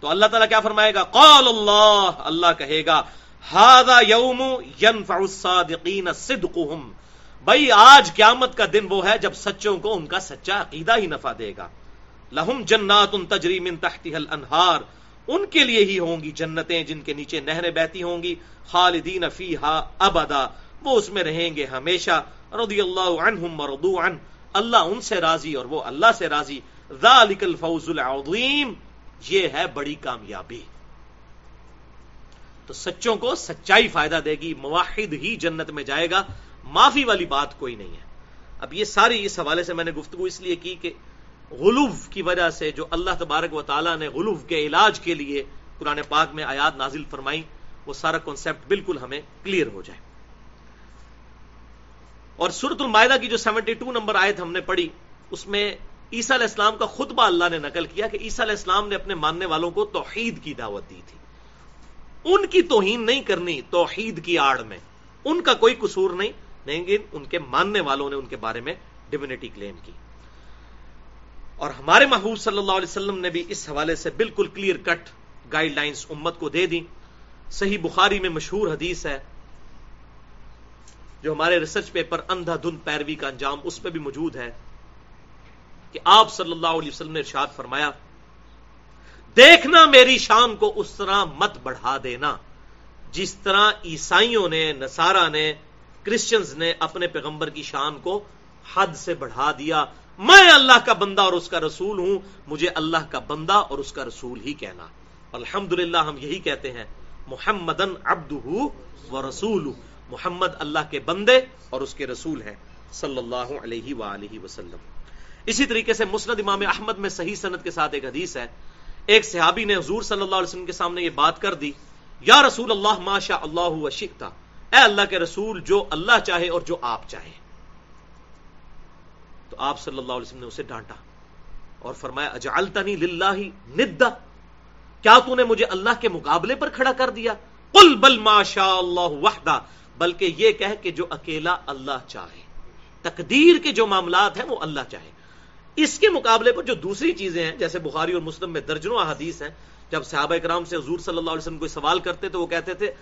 تو اللہ تعالیٰ کیا فرمائے گا؟ قال اللہ اللہ کہے گا ہادا یوم ينفع الصادقین صدقهم۔ بھائی آج قیامت کا دن وہ ہے جب سچوں کو ان کا سچا عقیدہ ہی نفع دے گا۔ لہم جنات ان تجری من تحتها الانہار۔ ان کے لیے ہی ہوں گی جنتیں جن کے نیچے نہریں بہتی ہوں گی۔ خالدین فیہا ابدا۔ وہ اس میں رہیں گے ہمیشہ۔ رضی اللہ عنہم ورضوا عن۔ اللہ ان سے راضی اور وہ اللہ سے راضی۔ ذالک الفوز العظیم۔ یہ ہے بڑی کامیابی۔ تو سچوں کو سچائی فائدہ دے گی۔ مواحد ہی جنت میں جائے گا۔ معافی والی بات کوئی نہیں ہے۔ اب یہ ساری اس حوالے سے میں نے گفتگو اس لیے کی کہ غلوف کی وجہ سے جو اللہ تبارک و تعالیٰ نے غلوف کے علاج کے لیے قرآن پاک میں آیات نازل فرمائی وہ سارا کانسیپٹ بالکل ہمیں کلیئر ہو جائے۔ اور سورت المائدہ کی جو سیونٹی ٹو نمبر آیت ہم نے پڑھی، اس میں عیسیٰ علیہ السلام کا خطبہ اللہ نے نقل کیا کہ عیسیٰ علیہ السلام نے اپنے ماننے والوں کو توحید کی دعوت دی تھی۔ ان کی توہین نہیں کرنی توحید کی آڑ میں۔ ان کا کوئی قصور نہیں۔ لیکن ان کے ماننے والوں نے ان کے بارے میں ڈیونٹی کلیم کی۔ اور ہمارے محبوب صلی اللہ علیہ وسلم نے بھی اس حوالے سے بالکل کلیئر کٹ گائیڈ لائنز امت کو دے دی۔ صحیح بخاری میں مشہور حدیث ہے، جو ہمارے ریسرچ پیپر اندھا دھند پیروی کا انجام اس پہ بھی موجود ہے، کہ آپ صلی اللہ علیہ وسلم نے ارشاد فرمایا، دیکھنا میری شان کو اس طرح مت بڑھا دینا۔ جس طرح عیسائیوں نے نسارا نے کرسچنز نے اپنے پیغمبر کی شان کو حد سے بڑھا دیا۔ میں اللہ کا بندہ اور اس کا رسول ہوں، مجھے اللہ کا بندہ اور اس کا رسول ہی کہنا۔ الحمد ہم یہی کہتے ہیں محمدن ابد و رسول محمد اللہ کے بندے اور اس کے رسول ہیں۔ صلی اللہ علیہ وآلہ وسلم۔ اسی طریقے سے مسند امام احمد میں صحیح صنعت کے ساتھ ایک حدیث ہے۔ ایک صحابی نے حضور صلی اللہ علیہ وسلم کے سامنے یہ بات کر دی، یا رسول اللہ ماشا اللہ وشکتا اے اللہ کے رسول، جو اللہ چاہے اور جو آپ چاہے تو آپ صلی اللہ علیہ وسلم نے اسے ڈانٹا اور فرمایا، اجعلتنی للہ ندا۔ کیا تو نے مجھے اللہ کے مقابلے پر کھڑا کر دیا؟ قل بل ماشا اللہ وحدہ۔ بلکہ یہ کہہ کہ جو اکیلا اللہ چاہے۔ تقدیر کے جو معاملات ہیں وہ اللہ چاہے۔ اس کے مقابلے پر جو دوسری چیزیں ہیں، جیسے بخاری اور مسلم میں درجنوں حدیث ہیں۔ جب صحابہ کرام سے حضور صلی اللہ علیہ وسلم کوئی سوال کرتے تو وہ کہتے تھے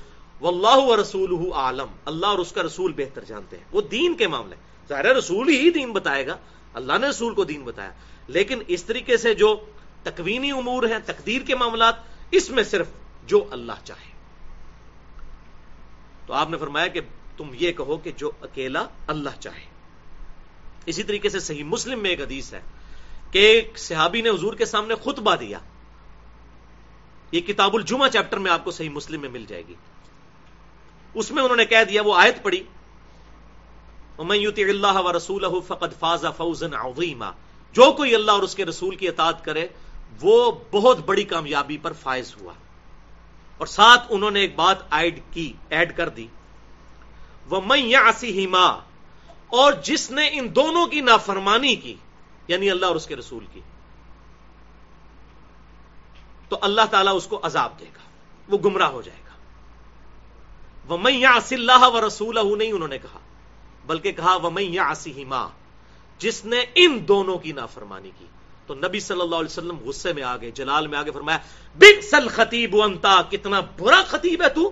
واللہ و رسول عالم۔ اللہ اور اس کا رسول بہتر جانتے ہیں۔ وہ دین کے معاملے ظاہر رسول ہی دین بتائے گا۔ اللہ نے رسول کو دین بتایا۔ لیکن اس طریقے سے جو تکوینی امور ہیں، تقدیر کے معاملات، اس میں صرف جو اللہ چاہے۔ تو آپ نے فرمایا کہ تم یہ کہو کہ جو اکیلا اللہ چاہے۔ اسی طریقے سے صحیح مسلم میں ایک حدیث ہے کہ ایک صحابی نے حضور کے سامنے خطبہ دیا۔ یہ کتاب الجمہ چیپٹر میں آپ کو صحیح مسلم میں مل جائے گی۔ اس میں انہوں نے کہہ دیا وہ آیت پڑی اللہ و رسول فقد فاز فوزن عظیما جو کوئی اللہ اور اس کے رسول کی اطاعت کرے، وہ بہت بڑی کامیابی پر فائز ہوا۔ اور ساتھ انہوں نے ایک بات ایڈ کی، ایڈ کر دی وہ میں اور جس نے ان دونوں کی نافرمانی کی یعنی اللہ اور اس کے رسول کی، تو اللہ تعالیٰ اس کو عذاب دے گا، وہ گمراہ ہو جائے گا۔ وہ میں آسی اللہ و رسول نہیں انہوں نے کہا، بلکہ کہا وہ میں جس نے ان دونوں کی نافرمانی کی۔ تو نبی صلی اللہ علیہ وسلم غصے میں آگے جلال میں آگے فرمایا بگ سل خطیب انتا، کتنا برا خطیب ہے تو۔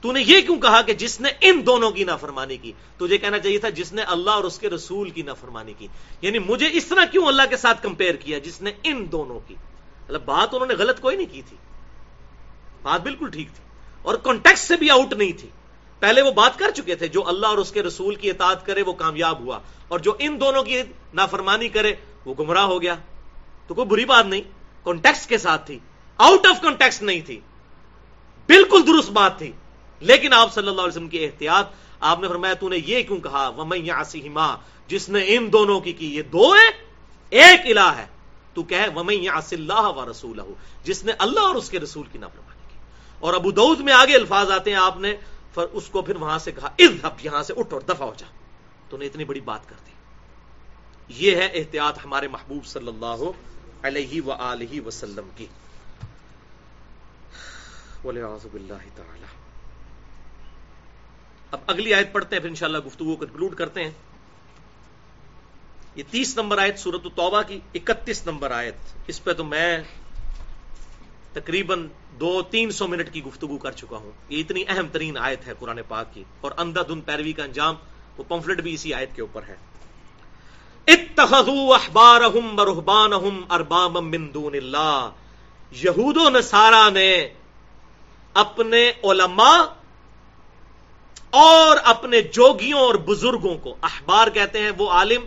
تو نے یہ کیوں کہا کہ جس نے ان دونوں کی نافرمانی کی؟ تجھے کہنا چاہیے تھا جس نے اللہ اور اس کے رسول کی نافرمانی کی۔ یعنی مجھے اس طرح کیوں اللہ کے ساتھ کمپیئر کیا جس نے ان دونوں کی؟ مطلب بات انہوں نے غلط کوئی نہیں کی تھی۔ بات بالکل ٹھیک تھی۔ اور کانٹیکس سے بھی آؤٹ نہیں تھی۔ پہلے وہ بات کر چکے تھے، جو اللہ اور اس کے رسول کی اطاعت کرے، وہ کامیاب ہوا۔ اور جو ان دونوں کی نافرمانی کرے، وہ گمراہ ہو گیا۔ تو کوئی بری بات نہیں کانٹیکس کے ساتھ تھی۔ آؤٹ آف کانٹیکس نہیں تھی۔ بالکل درست بات تھی۔ لیکن آپ صلی اللہ علیہ وسلم کی احتیاط، آپ نے فرمایا، تو نے یہ کیوں کہا؟ وہ جس نے ان دونوں کی کی، یہ دو ہے ایک الہ ہے۔ تو کہ اللہ و رسول جس نے اللہ اور اس کے رسول کی نافرمانی اور ابو دعود میں آگے الفاظ آتے ہیں آپ نے اس کو پھر وہاں سے کہا اذهب یہاں سے اٹھ اور دفع ہو جا۔ تو نے اتنی بڑی بات کر دی۔ یہ ہے احتیاط ہمارے محبوب صلی اللہ علیہ وآلہ وسلم کی۔ باللہ تعالی۔ اب اگلی آیت پڑھتے ہیں، پھر انشاءاللہ گفتگو کنکلوڈ کرتے ہیں۔ یہ تیس نمبر آیت سورت التوبہ کی اکتیس نمبر آیت۔ اس پہ تو میں تقریباً دو تین سو منٹ کی گفتگو کر چکا ہوں۔ یہ اتنی اہم ترین آیت ہے قرآن پاک کی۔ اور اندھا دھن پیروی کا انجام وہ پمفلٹ بھی اسی آیت کے اوپر ہے۔ من دون اللہ۔ یہود و نصارا نے اپنے علماء اور اپنے جوگیوں اور بزرگوں کو، احبار کہتے ہیں وہ عالم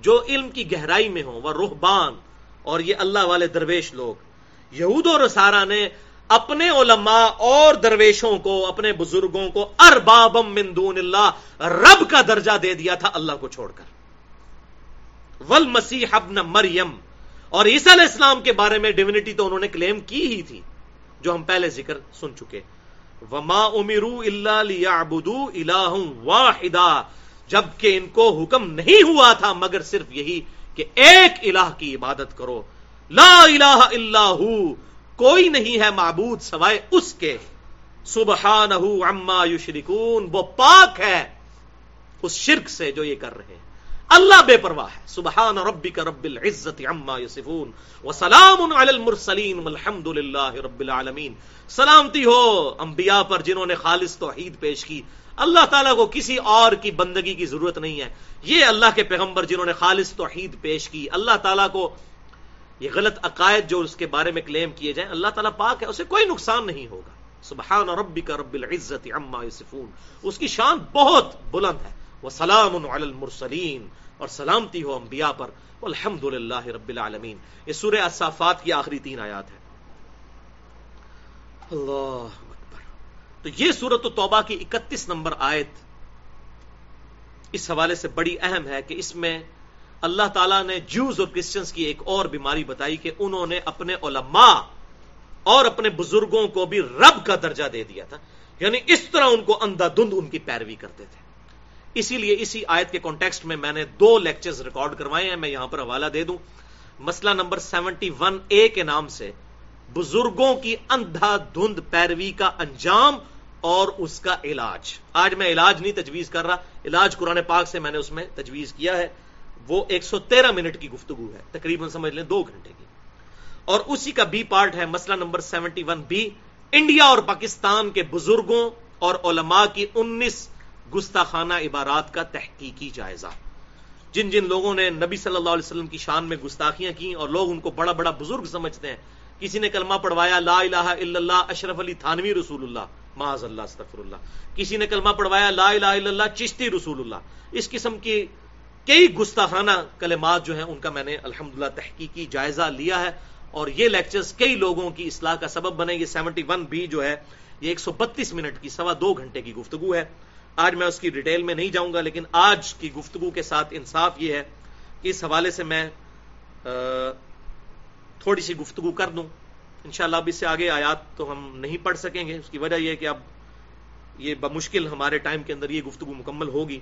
جو علم کی گہرائی میں ہوں وہ روحبان اور یہ اللہ والے درویش لوگ۔ یہود و رسارا نے اپنے علماء اور درویشوں کو، اپنے بزرگوں کو، اربابم من دون اللہ، رب کا درجہ دے دیا تھا اللہ کو چھوڑ کر۔ ول مسیح ابن مریم۔ اور عیسی علیہ السلام کے بارے میں ڈیونٹی تو انہوں نے کلیم کی ہی تھی، جو ہم پہلے ذکر سن چکے۔ وما امرو اللہ لیعبدو الہ واحدہ جبکہ ان کو حکم نہیں ہوا تھا، مگر صرف یہی کہ ایک الہ کی عبادت کرو۔ لا الہ الا ہو، کوئی نہیں ہے معبود سوائے اس کے۔ سبحانہ عما یشرکون، وہ پاک ہے اس شرک سے جو یہ کر رہے ہیں۔ اللہ بے پرواہ ہے۔ سبحان ربک رب العزت عما یصفون۔ وسلام علی المرسلین، والحمد للہ رب العالمین۔ سلامتی ہو انبیاء پر جنہوں نے خالص توحید پیش کی۔ اللہ تعالیٰ کو کسی اور کی بندگی کی ضرورت نہیں ہے۔ یہ اللہ کے پیغمبر جنہوں نے خالص توحید پیش کی، اللہ تعالیٰ کو یہ غلط عقائد جو اس کے بارے میں کلیم کیے جائیں، اللہ تعالیٰ پاک ہے، اسے کوئی نقصان نہیں ہوگا۔ سبحان ربی کا رب العزت عما یصفون۔ اس کی شان بہت بلند ہے۔ وہ سلام المرسلین۔ اور سلامتی ہو انبیاء پر۔ الحمد للہ رب العالمین۔ یہ سورہ اصافات کی آخری تین آیات ہے اللہ اکبر۔ تو یہ سورت و توبہ کی اکتیس نمبر آیت اس حوالے سے بڑی اہم ہے کہ اس میں اللہ تعالیٰ نے جوز اور کرسچنس کی ایک اور بیماری بتائی کہ انہوں نے اپنے علماء اور اپنے بزرگوں کو بھی رب کا درجہ دے دیا تھا۔ یعنی اس طرح ان کو اندھا دھند ان کی پیروی کرتے تھے۔ اسی لیے اسی آیت کے کانٹیکسٹ میں میں نے دو لیکچرز ریکارڈ کروائے ہیں، میں یہاں پر حوالہ دے دوں۔ مسئلہ نمبر سیونٹی ون اے کے نام سے بزرگوں کی اندھا دھند پیروی کا انجام اور اس کا علاج۔ آج میں علاج نہیں تجویز کر رہا، علاج قرآن پاک سے میں نے اس میں تجویز کیا ہے۔ وہ ایک سو تیرہ منٹ کی گفتگو ہے، تقریباً سمجھ لیں دو گھنٹے کی۔ اور اسی کا بی پارٹ ہے مسئلہ number seventy one B India اور پاکستان کے بزرگوں اور علماء کی انیس گستاخانہ عبارات کا تحقیقی جائزہ۔ جن جن لوگوں نے نبی صلی اللہ علیہ وسلم کی شان میں گستاخیاں کی اور لوگ ان کو بڑا بڑا بزرگ سمجھتے ہیں، کسی نے کلمہ پڑھوایا لا الہ الا اللہ، اشرف علی تھانوی رسول اللہ، معاذ اللہ، استغفر اللہ۔ کسی نے کلمہ پڑھوایا لا الہ الا اللہ، چشتی رسول اللہ۔ اس قسم کی کئی گستاخانہ کلمات جو ہیں ان کا میں نے الحمدللہ تحقیقی جائزہ لیا ہے اور یہ لیکچرز کئی لوگوں کی اصلاح کا سبب بنے۔ یہ سیونٹی ون بی جو ہے، یہ ایک سو بتیس منٹ کی، سوا دو گھنٹے کی گفتگو ہے۔ آج میں اس کی ڈیٹیل میں نہیں جاؤں گا، لیکن آج کی گفتگو کے ساتھ انصاف یہ ہے کہ اس حوالے سے میں تھوڑی سی گفتگو کر دوں۔ انشاءاللہ اب اس سے آگے آیات تو ہم نہیں پڑھ سکیں گے۔ اس کی وجہ یہ کہ اب یہ بمشکل ہمارے ٹائم کے اندر یہ گفتگو مکمل ہوگی۔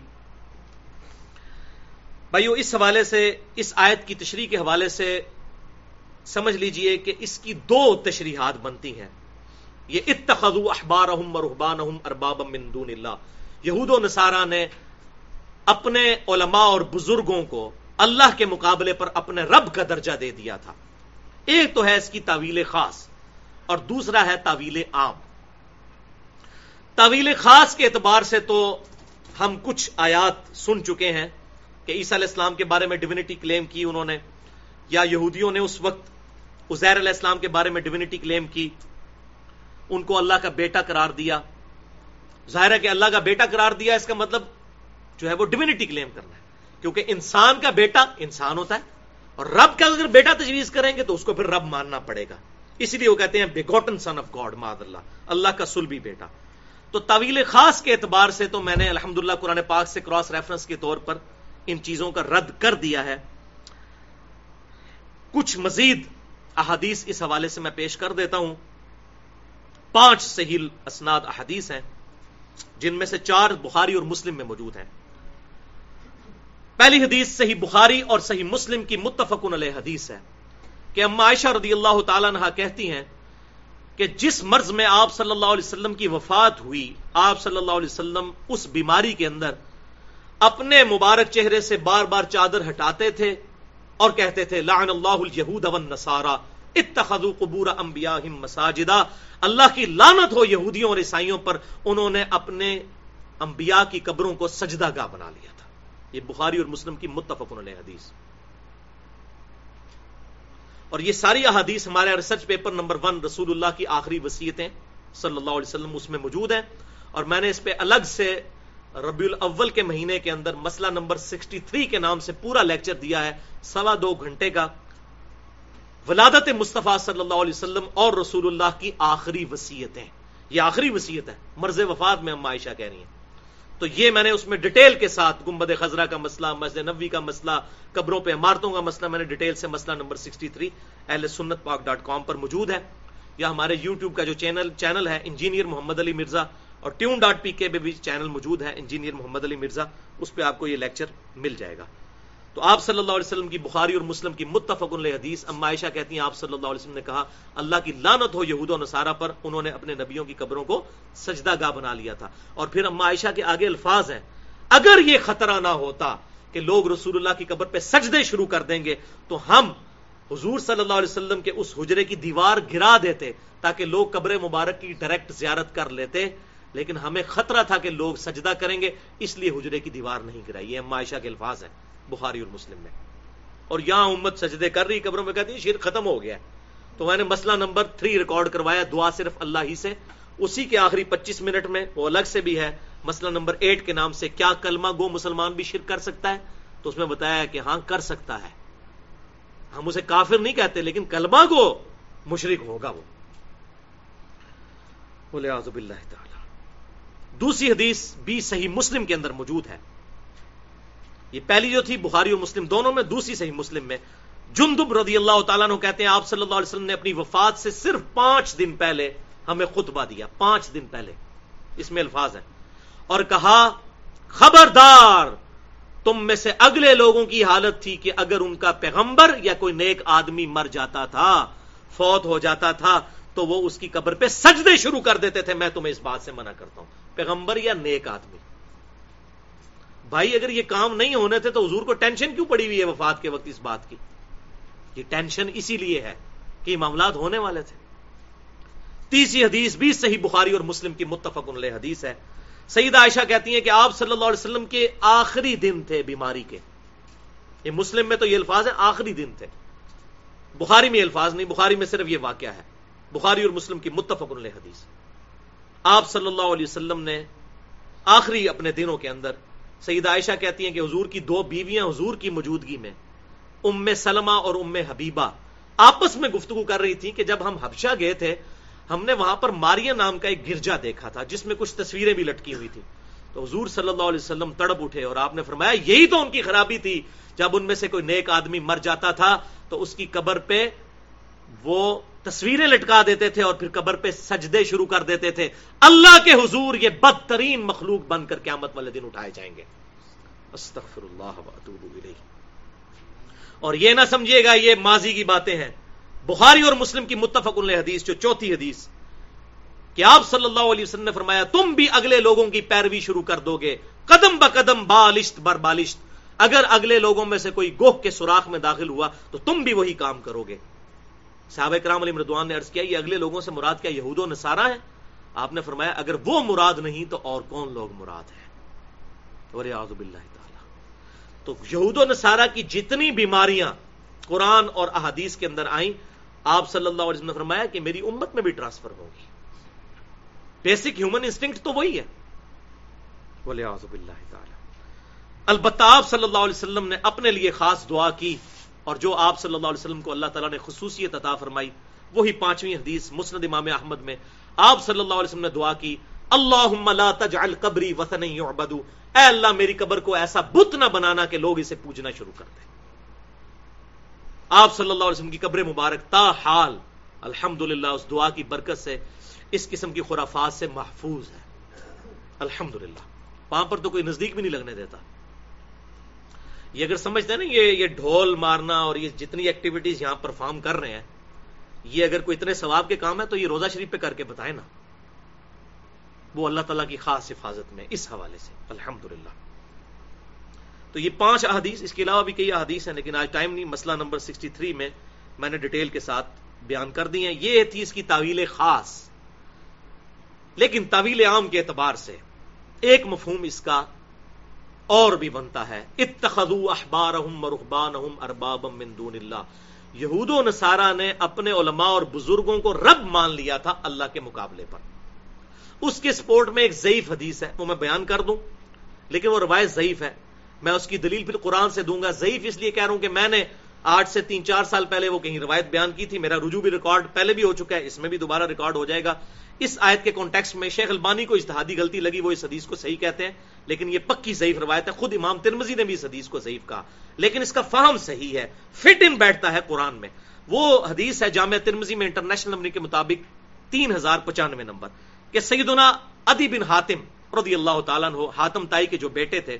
بھائیو اس حوالے سے، اس آیت کی تشریح کے حوالے سے سمجھ لیجیے کہ اس کی دو تشریحات بنتی ہیں۔ یہ اتخذو احبارہم و رہبانہم اربابا من دون اللہ۔ یہود و نصارہ نے اپنے علماء اور بزرگوں کو اللہ کے مقابلے پر اپنے رب کا درجہ دے دیا تھا۔ ایک تو ہے اس کی تعویل خاص اور دوسرا ہے تعویل عام۔ تعویل خاص کے اعتبار سے تو ہم کچھ آیات سن چکے ہیں۔ کہ عیسیٰ علیہ السلام کے بارے میں ڈیونٹی کلیم کی انہوں نے، یا یہودیوں نے اس وقت عزیر علیہ السلام کے بارے میں ڈیونٹی کلیم کی، ان کو اللہ کا بیٹا قرار دیا۔ ظاہر ہے کہ اللہ کا بیٹا قرار دیا، اس کا مطلب جو ہے وہ ڈیونٹی کلیم کرنا ہے۔ کیونکہ انسان کا بیٹا انسان ہوتا ہے، اور رب کا اگر بیٹا تجویز کریں گے تو اس کو پھر رب ماننا پڑے گا۔ اسی لیے وہ کہتے ہیں بیگوٹن سن آف گاڈ ماد اللہ۔ اللہ کا سلبی بیٹا۔ تو طویل خاص کے اعتبار سے تو میں نے الحمدللہ قرآن پاک سے کراس ریفرنس کے طور پر ان چیزوں کا رد کر دیا ہے۔ کچھ مزید احادیث اس حوالے سے میں پیش کر دیتا ہوں۔ پانچ صحیح اسناد احادیث ہیں، جن میں سے چار بخاری اور مسلم میں موجود ہیں۔ پہلی حدیث صحیح بخاری اور صحیح مسلم کی متفقن علیہ حدیث ہے کہ اما عائشہ رضی اللہ تعالیٰ عنہ کہتی ہیں کہ جس مرض میں آپ صلی اللہ علیہ وسلم کی وفات ہوئی، آپ صلی اللہ علیہ وسلم اس بیماری کے اندر اپنے مبارک چہرے سے بار بار چادر ہٹاتے تھے اور کہتے تھے، لعن اللہ الیہود والنصارى اتخذوا قبور انبیاءہم مساجدہ. اللہ کی لعنت ہو یہودیوں اور عیسائیوں پر، انہوں نے اپنے انبیاء کی قبروں کو سجدہ گاہ بنا لیا تھا. یہ بخاری اور مسلم کی متفق علیہ حدیث. اور یہ ساری احادیث ہمارے ریسرچ پیپر نمبر ون رسول اللہ کی آخری وسیعتیں صلی اللہ علیہ وسلم اس میں موجود ہیں اور میں نے اس پہ الگ سے ربیع الاول کے مہینے کے اندر مسئلہ نمبر سکسٹی تھری کے نام سے پورا لیکچر دیا ہے، سوا دو گھنٹے کا۔ ولادت مصطفیٰ صلی اللہ علیہ وسلم اور رسول اللہ کی آخری وسیعتیں یہ آخری وسیعت ہے، مرض وفات میں ہم عائشہ کہہ رہی ہیں۔ تو یہ میں نے اس میں ڈیٹیل کے ساتھ گمبد خزرہ کا مسئلہ، مسجد نبوی کا مسئلہ، قبروں پہ عمارتوں کا مسئلہ، میں نے ڈیٹیل سے مسئلہ نمبر 63 اہل سنت پاک ڈاٹ کام پر موجود ہے۔ یا ہمارے یوٹیوب کا جو چینل چینل ہے، انجینئر محمد علی مرزا اور ٹیون ڈاٹ پی کے پہ بھی چینل موجود ہے انجینئر محمد علی مرزا، اس پہ آپ کو یہ لیکچر مل جائے گا۔ تو آپ صلی اللہ علیہ وسلم کی بخاری اور مسلم کی متفق علیہ حدیث، اما عائشہ کہتی ہیں، آپ صلی اللہ علیہ وسلم نے کہا، اللہ کی لانت ہو یہود و نصارہ پر، انہوں نے اپنے نبیوں کی قبروں کو سجدہ گاہ بنا لیا تھا۔ اور پھر اما عائشہ کے آگے الفاظ ہیں، اگر یہ خطرہ نہ ہوتا کہ لوگ رسول اللہ کی قبر پہ سجدے شروع کر دیں گے، تو ہم حضور صلی اللہ علیہ وسلم کے اس حجرے کی دیوار گرا دیتے تاکہ لوگ قبر مبارک کی ڈائریکٹ زیارت کر لیتے۔ لیکن ہمیں خطرہ تھا کہ لوگ سجدہ کریں گے، اس لیے حجرے کی دیوار نہیں گرائی یہ معائشہ کے الفاظ ہیں، بخاری اور مسلم میں۔ اور یہاں امت سجدے کر رہی، قبروں میں کہتی ہے شیر ختم ہو گیا۔ تو میں نے مسئلہ نمبر تھری ریکارڈ کروایا، دعا صرف اللہ ہی سے۔ اسی کے آخری پچیس منٹ میں، وہ الگ سے بھی ہے، مسئلہ نمبر ایٹ کے نام سے کیا کلمہ گو مسلمان بھی شرک کر سکتا ہے؟ تو اس میں بتایا کہ ہاں کر سکتا ہے۔ ہم اسے کافر نہیں کہتے، لیکن کلمہ گو مشرق ہوگا وہ۔ بولے آزب اللہ تعالی۔ دوسری حدیث بھی صحیح مسلم کے اندر موجود ہے۔ یہ پہلی جو تھی بخاری اور مسلم دونوں میں، دوسری صحیح مسلم میں۔ جندب رضی اللہ تعالیٰ نے کہتے ہیں، آپ صلی اللہ علیہ وسلم نے اپنی وفات سے صرف پانچ دن پہلے ہمیں خطبہ دیا۔ پانچ دن پہلے۔ اس میں الفاظ ہیں۔ اور کہا، خبردار، تم میں سے اگلے لوگوں کی حالت تھی کہ اگر ان کا پیغمبر یا کوئی نیک آدمی مر جاتا تھا، فوت ہو جاتا تھا، تو وہ اس کی قبر پہ سجدے شروع کر دیتے تھے۔ میں تمہیں اس بات سے منع کرتا ہوں۔ پیغمبر یا نیک آدمی؟ بھائی اگر یہ کام نہیں ہونے تھے تو حضور کو ٹینشن کیوں پڑی ہوئی ہے وفات کے وقت اس بات کی؟ یہ ٹینشن اسی لیے ہے کہ یہ معاملات ہونے والے تھے۔ تیسری حدیث بھی صحیح بخاری اور مسلم کی متفق علیہ حدیث ہے۔ سیدہ عائشہ کہتی ہیں کہ آپ صلی اللہ علیہ وسلم کے آخری دن تھے بیماری کے۔ یہ مسلم میں تو یہ الفاظ ہیں، آخری دن تھے۔ بخاری میں الفاظ نہیں، بخاری میں صرف یہ واقعہ ہے۔ بخاری اور مسلم کی متفق علیہ حدیث۔ آپ صلی اللہ علیہ وسلم نے آخری اپنے دنوں کے اندر سیدہ عائشہ کہتی ہیں کہ حضور کی دو بیویاں حضور کی موجودگی میں ام سلمہ اور ام حبیبہ آپس میں گفتگو کر رہی تھی کہ جب ہم حبشہ گئے تھے، ہم نے وہاں پر ماریا نام کا ایک گرجا دیکھا تھا، جس میں کچھ تصویریں بھی لٹکی ہوئی تھی تو حضور صلی اللہ علیہ وسلم تڑپ اٹھے اور آپ نے فرمایا، یہی تو ان کی خرابی تھی، جب ان میں سے کوئی نیک آدمی مر جاتا تھا تو اس کی قبر پہ وہ تصویریں لٹکا دیتے تھے اور پھر قبر پہ سجدے شروع کر دیتے تھے۔ اللہ کے حضور یہ بدترین مخلوق بن کر قیامت والے دن اٹھائے جائیں گے۔ استغفر اللہ اور یہ نہ سمجھیے گا، یہ ماضی کی باتیں ہیں۔ بخاری اور مسلم کی متفق حدیث، جو چوتھی حدیث۔ کہ آپ صلی اللہ علیہ وسلم نے فرمایا، تم بھی اگلے لوگوں کی پیروی شروع کر دو گے۔ قدم ب قدم بالشت بر بالشت۔ اگر اگلے لوگوں میں سے کوئی گوہ کے سوراخ میں داخل ہوا، تو تم بھی وہی کام کرو گے۔ صحابہ کرام علی مردوان نے عرض کیا، یہ اگلے لوگوں سے مراد کیا، یہود و نصارہ ہے؟ آپ نے فرمایا، اگر وہ مراد نہیں تو اور کون لوگ مراد ہیں؟ اور باللہ تعالی. تو یہود و نصارہ کی جتنی بیماریاں قرآن اور احادیث کے اندر آئیں، آپ صلی اللہ علیہ وسلم نے فرمایا کہ میری امت میں بھی ٹرانسفر ہوگی بیسک ہیومن انسٹنکٹ تو وہی ہے۔ بولے آزب اللہ تعالی. البتہ آپ صلی اللہ علیہ وسلم نے اپنے لیے خاص دعا کی اور جو آپ صلی اللہ علیہ وسلم کو اللہ تعالیٰ نے خصوصیت عطا فرمائی، وہی پانچویں حدیث مسند امام احمد میں آپ صلی اللہ علیہ وسلم نے دعا کی اللہ لا تجعل قبری وطن یعبدو. اے اللہ، میری قبر کو ایسا بت نہ بنانا کہ لوگ اسے پوجنا شروع کر دیں۔ آپ صلی اللہ علیہ وسلم کی قبر مبارک، تا حال الحمد اس دعا کی برکت سے اس قسم کی خرافات سے محفوظ ہے۔ الحمد للہ وہاں پر تو کوئی نزدیک بھی نہیں لگنے دیتا۔ یہ اگر سمجھتے ہیں نا یہ یہ ڈھول مارنا اور یہ جتنی ایکٹیویٹیز یہاں پرفارم کر رہے ہیں، یہ اگر کوئی اتنے ثواب کے کام ہے تو یہ روزہ شریف پہ کر کے بتائیں نا۔ وہ اللہ تعالیٰ کی خاص حفاظت میں اس حوالے سے الحمد تو یہ پانچ احادیث، اس کے علاوہ بھی کئی احادیث ہیں، لیکن آج ٹائم نہیں، مسئلہ نمبر سکسٹی تھری میں میں نے ڈیٹیل کے ساتھ بیان کر دی ہیں۔ یہ تھی اس کی تعویل خاص۔ لیکن تعویل عام کے اعتبار سے ایک مفہوم اس کا اور بھی بنتا ہے۔ اتخذوا احبارهم ورهبانهم اربابا من دون اللہ۔ یہود و نصارہ نے اپنے علماء اور بزرگوں کو رب مان لیا تھا اللہ کے مقابلے پر۔ اس کے سپورٹ میں ایک ضعیف حدیث ہے، وہ میں بیان کر دوں۔ لیکن وہ روایت ضعیف ہے۔ میں اس کی دلیل پھر قرآن سے دوں گا۔ ضعیف اس لیے کہہ رہا ہوں کہ میں نے آٹھ سے تین، چار سال پہلے وہ کہیں روایت بیان کی تھی۔ میرا رجوع بھی ریکارڈ پہلے بھی ہو چکا ہے، اس میں بھی دوبارہ ریکارڈ ہو جائے گا۔ اس آیت کے کانٹیکس میں شیخ البانی کو اجتہادی غلطی لگی، وہ اس حدیث کو صحیح کہتے ہیں، لیکن یہ پکی ضعیف روایت ہے، خود امام ترمزی نے بھی اس حدیث کو ضعیف کہا، لیکن اس کا فہم صحیح ہے فٹ ان بیٹھتا ہے قرآن میں۔ وہ حدیث ہے جامعہ ترمزی میں انٹرنیشنل نمبر کے مطابق تین ہزار پچانوے نمبر، کہ سیدنا ادی بن حاتم رضی اللہ تعالیٰ عنہ، حاتم تائی کے جو بیٹے تھے،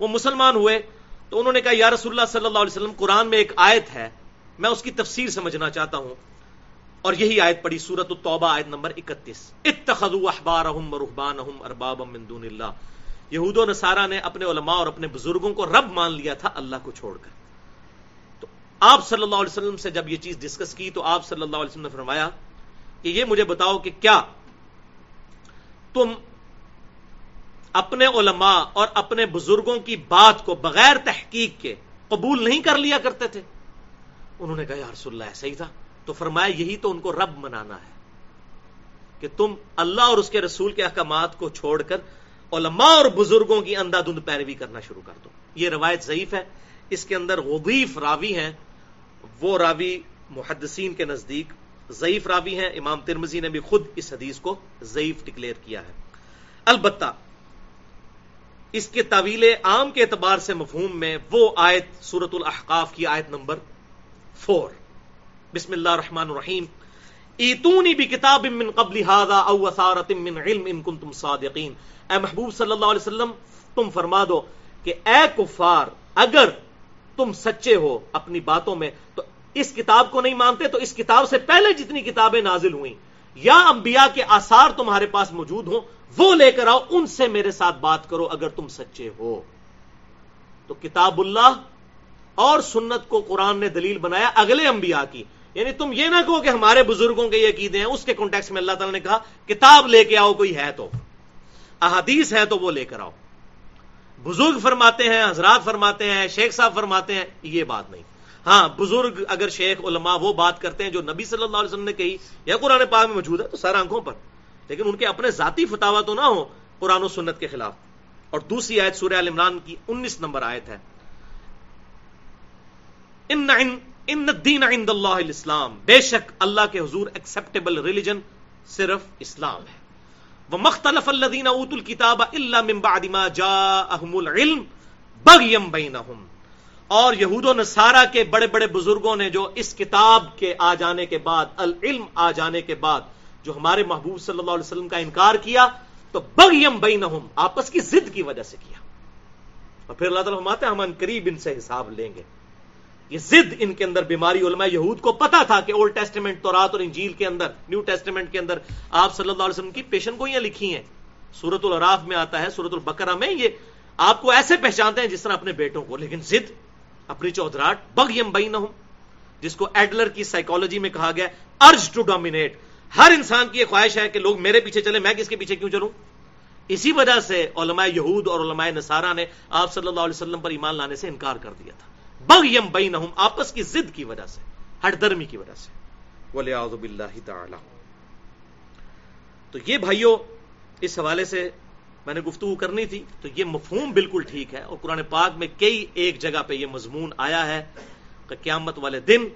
وہ مسلمان ہوئے، تو انہوں نے کہا، یا رسول اللہ صلی اللہ علیہ وسلم، قرآن میں ایک آیت ہے، میں اس کی تفسیر سمجھنا چاہتا ہوں اور یہی آیت پڑی سورت التوبہ، آیت نمبر اکتیس۔ اتخذوا احبارهم ورهبانهم اربابا من دون اللہ۔ یہود و نصارہ نے اپنے علماء اور اپنے بزرگوں کو رب مان لیا تھا اللہ کو چھوڑ کر۔ تو آپ صلی اللہ علیہ وسلم سے جب یہ چیز ڈسکس کی تو آپ صلی اللہ علیہ وسلم نے فرمایا کہ یہ مجھے بتاؤ کہ کیا تم اپنے علماء اور اپنے بزرگوں کی بات کو بغیر تحقیق کے قبول نہیں کر لیا کرتے تھے؟ انہوں نے کہا، یا رسول اللہ، ایسا ہی تھا۔ تو فرمایا یہی تو ان کو رب منانا ہے کہ تم اللہ اور اس کے رسول کے احکامات کو چھوڑ کر علماء اور بزرگوں کی اندھا دھند پیروی کرنا شروع کر دو۔ یہ روایت ضعیف ہے۔ اس کے اندر غدیف راوی ہیں۔ وہ راوی محدثین کے نزدیک ضعیف راوی ہیں۔ امام ترمزی نے بھی خود اس حدیث کو ضعیف ڈکلیئر کیا ہے۔ البتہ اس کے طویل عام کے اعتبار سے مفہوم میں وہ آیت سورت الاحقاف کی آیت نمبر فور بسم اللہ الرحمن الرحیم. ایتونی بھی کتاب من قبل هذا او وثارت من علم ان کنتم صادقین. اے محبوب صلی اللہ علیہ وسلم، تم فرما دو کہ اے کفار، اگر تم سچے ہو اپنی باتوں میں، تو اس کتاب کو نہیں مانتے، تو اس کتاب سے پہلے جتنی کتابیں نازل ہوئیں، یا انبیاء کے آثار تمہارے پاس موجود ہوں، وہ لے کر آؤ، ان سے میرے ساتھ بات کرو اگر تم سچے ہو۔ تو کتاب اللہ اور سنت کو قرآن نے دلیل بنایا اگلے انبیاء کی۔ یعنی تم یہ نہ کہو کہ ہمارے بزرگوں کے یہ عقیدے ہیں، اس کے کانٹیکس میں اللہ تعالیٰ نے کہا، کتاب لے کے آؤ، کوئی ہے تو۔ احادیث ہے تو وہ لے کر آؤ۔ بزرگ فرماتے ہیں، حضرات فرماتے ہیں، شیخ صاحب فرماتے ہیں، یہ بات نہیں۔ ہاں بزرگ اگر شیخ، علماء وہ بات کرتے ہیں جو نبی صلی اللہ علیہ وسلم نے کہی، یا قرآن پاک میں موجود ہے، تو سر آنکھوں پر۔ لیکن ان کے اپنے ذاتی فتوا تو نہ ہو قرآن و سنت کے خلاف۔ اور دوسری آیت سورہ عمران کی انیس نمبر آیت ہے۔ ان ان الدین عند اللہ الاسلام. بے شک اللہ کے حضور ایکسپٹیبل ریلیجن صرف اسلام ہے. وہ مختلف الذین اوت الکتاب الا من بعد ما جاءهم العلم بغیم بینہم اور یہود و نصارہ کے بڑے بڑے بزرگوں نے جو اس کتاب کے آ جانے کے بعد، العلم آ جانے کے بعد جو ہمارے محبوب صلی اللہ علیہ وسلم کا انکار کیا، تو بغیم بینہم، آپس کی ضد کی وجہ سے کیا۔ اور پھر اللہ تعالیٰ فرماتے ہیں، ہم ان قریب ان سے حساب لیں گے۔ یہ ضد ان کے اندر بیماری علماء یہود کو پتا تھا کہ اولڈ ٹیسٹمنٹ تو رات اور انجیل کے اندر نیو ٹیسٹمنٹ کے اندر آپ صلی اللہ علیہ وسلم کی پیشن گوئیاں لکھی ہیں۔ سورت العراف میں آتا ہے سورت البقرہ میں یہ آپ کو ایسے پہچانتے ہیں جس طرح اپنے بیٹوں کو، لیکن ضد، اپنی چودراٹ بگ یم بئی نہ جس کو ایڈلر کی سائیکولوجی میں کہا گیا ارج ٹو ڈومینیٹ ہر انسان کی یہ خواہش ہے کہ لوگ میرے پیچھے چلے، میں کس کے پیچھے کیوں چلوں؟ اسی وجہ سے علماء یہود اور علماء نصارہ نے آپ صلی اللہ علیہ وسلم پر ایمان لانے سے انکار کر دیا تھا۔ بگ یم بئی آپس کی ضد کی وجہ سے ہٹ درمی کی وجہ سے۔ تعالی۔ تو یہ بھائیوں اس حوالے سے میں نے گفتگو کرنی تھی، تو یہ مفہوم بالکل ٹھیک ہے، اور قرآن پاک میں کئی ایک جگہ پہ یہ مضمون آیا ہے کہ قیامت والے دن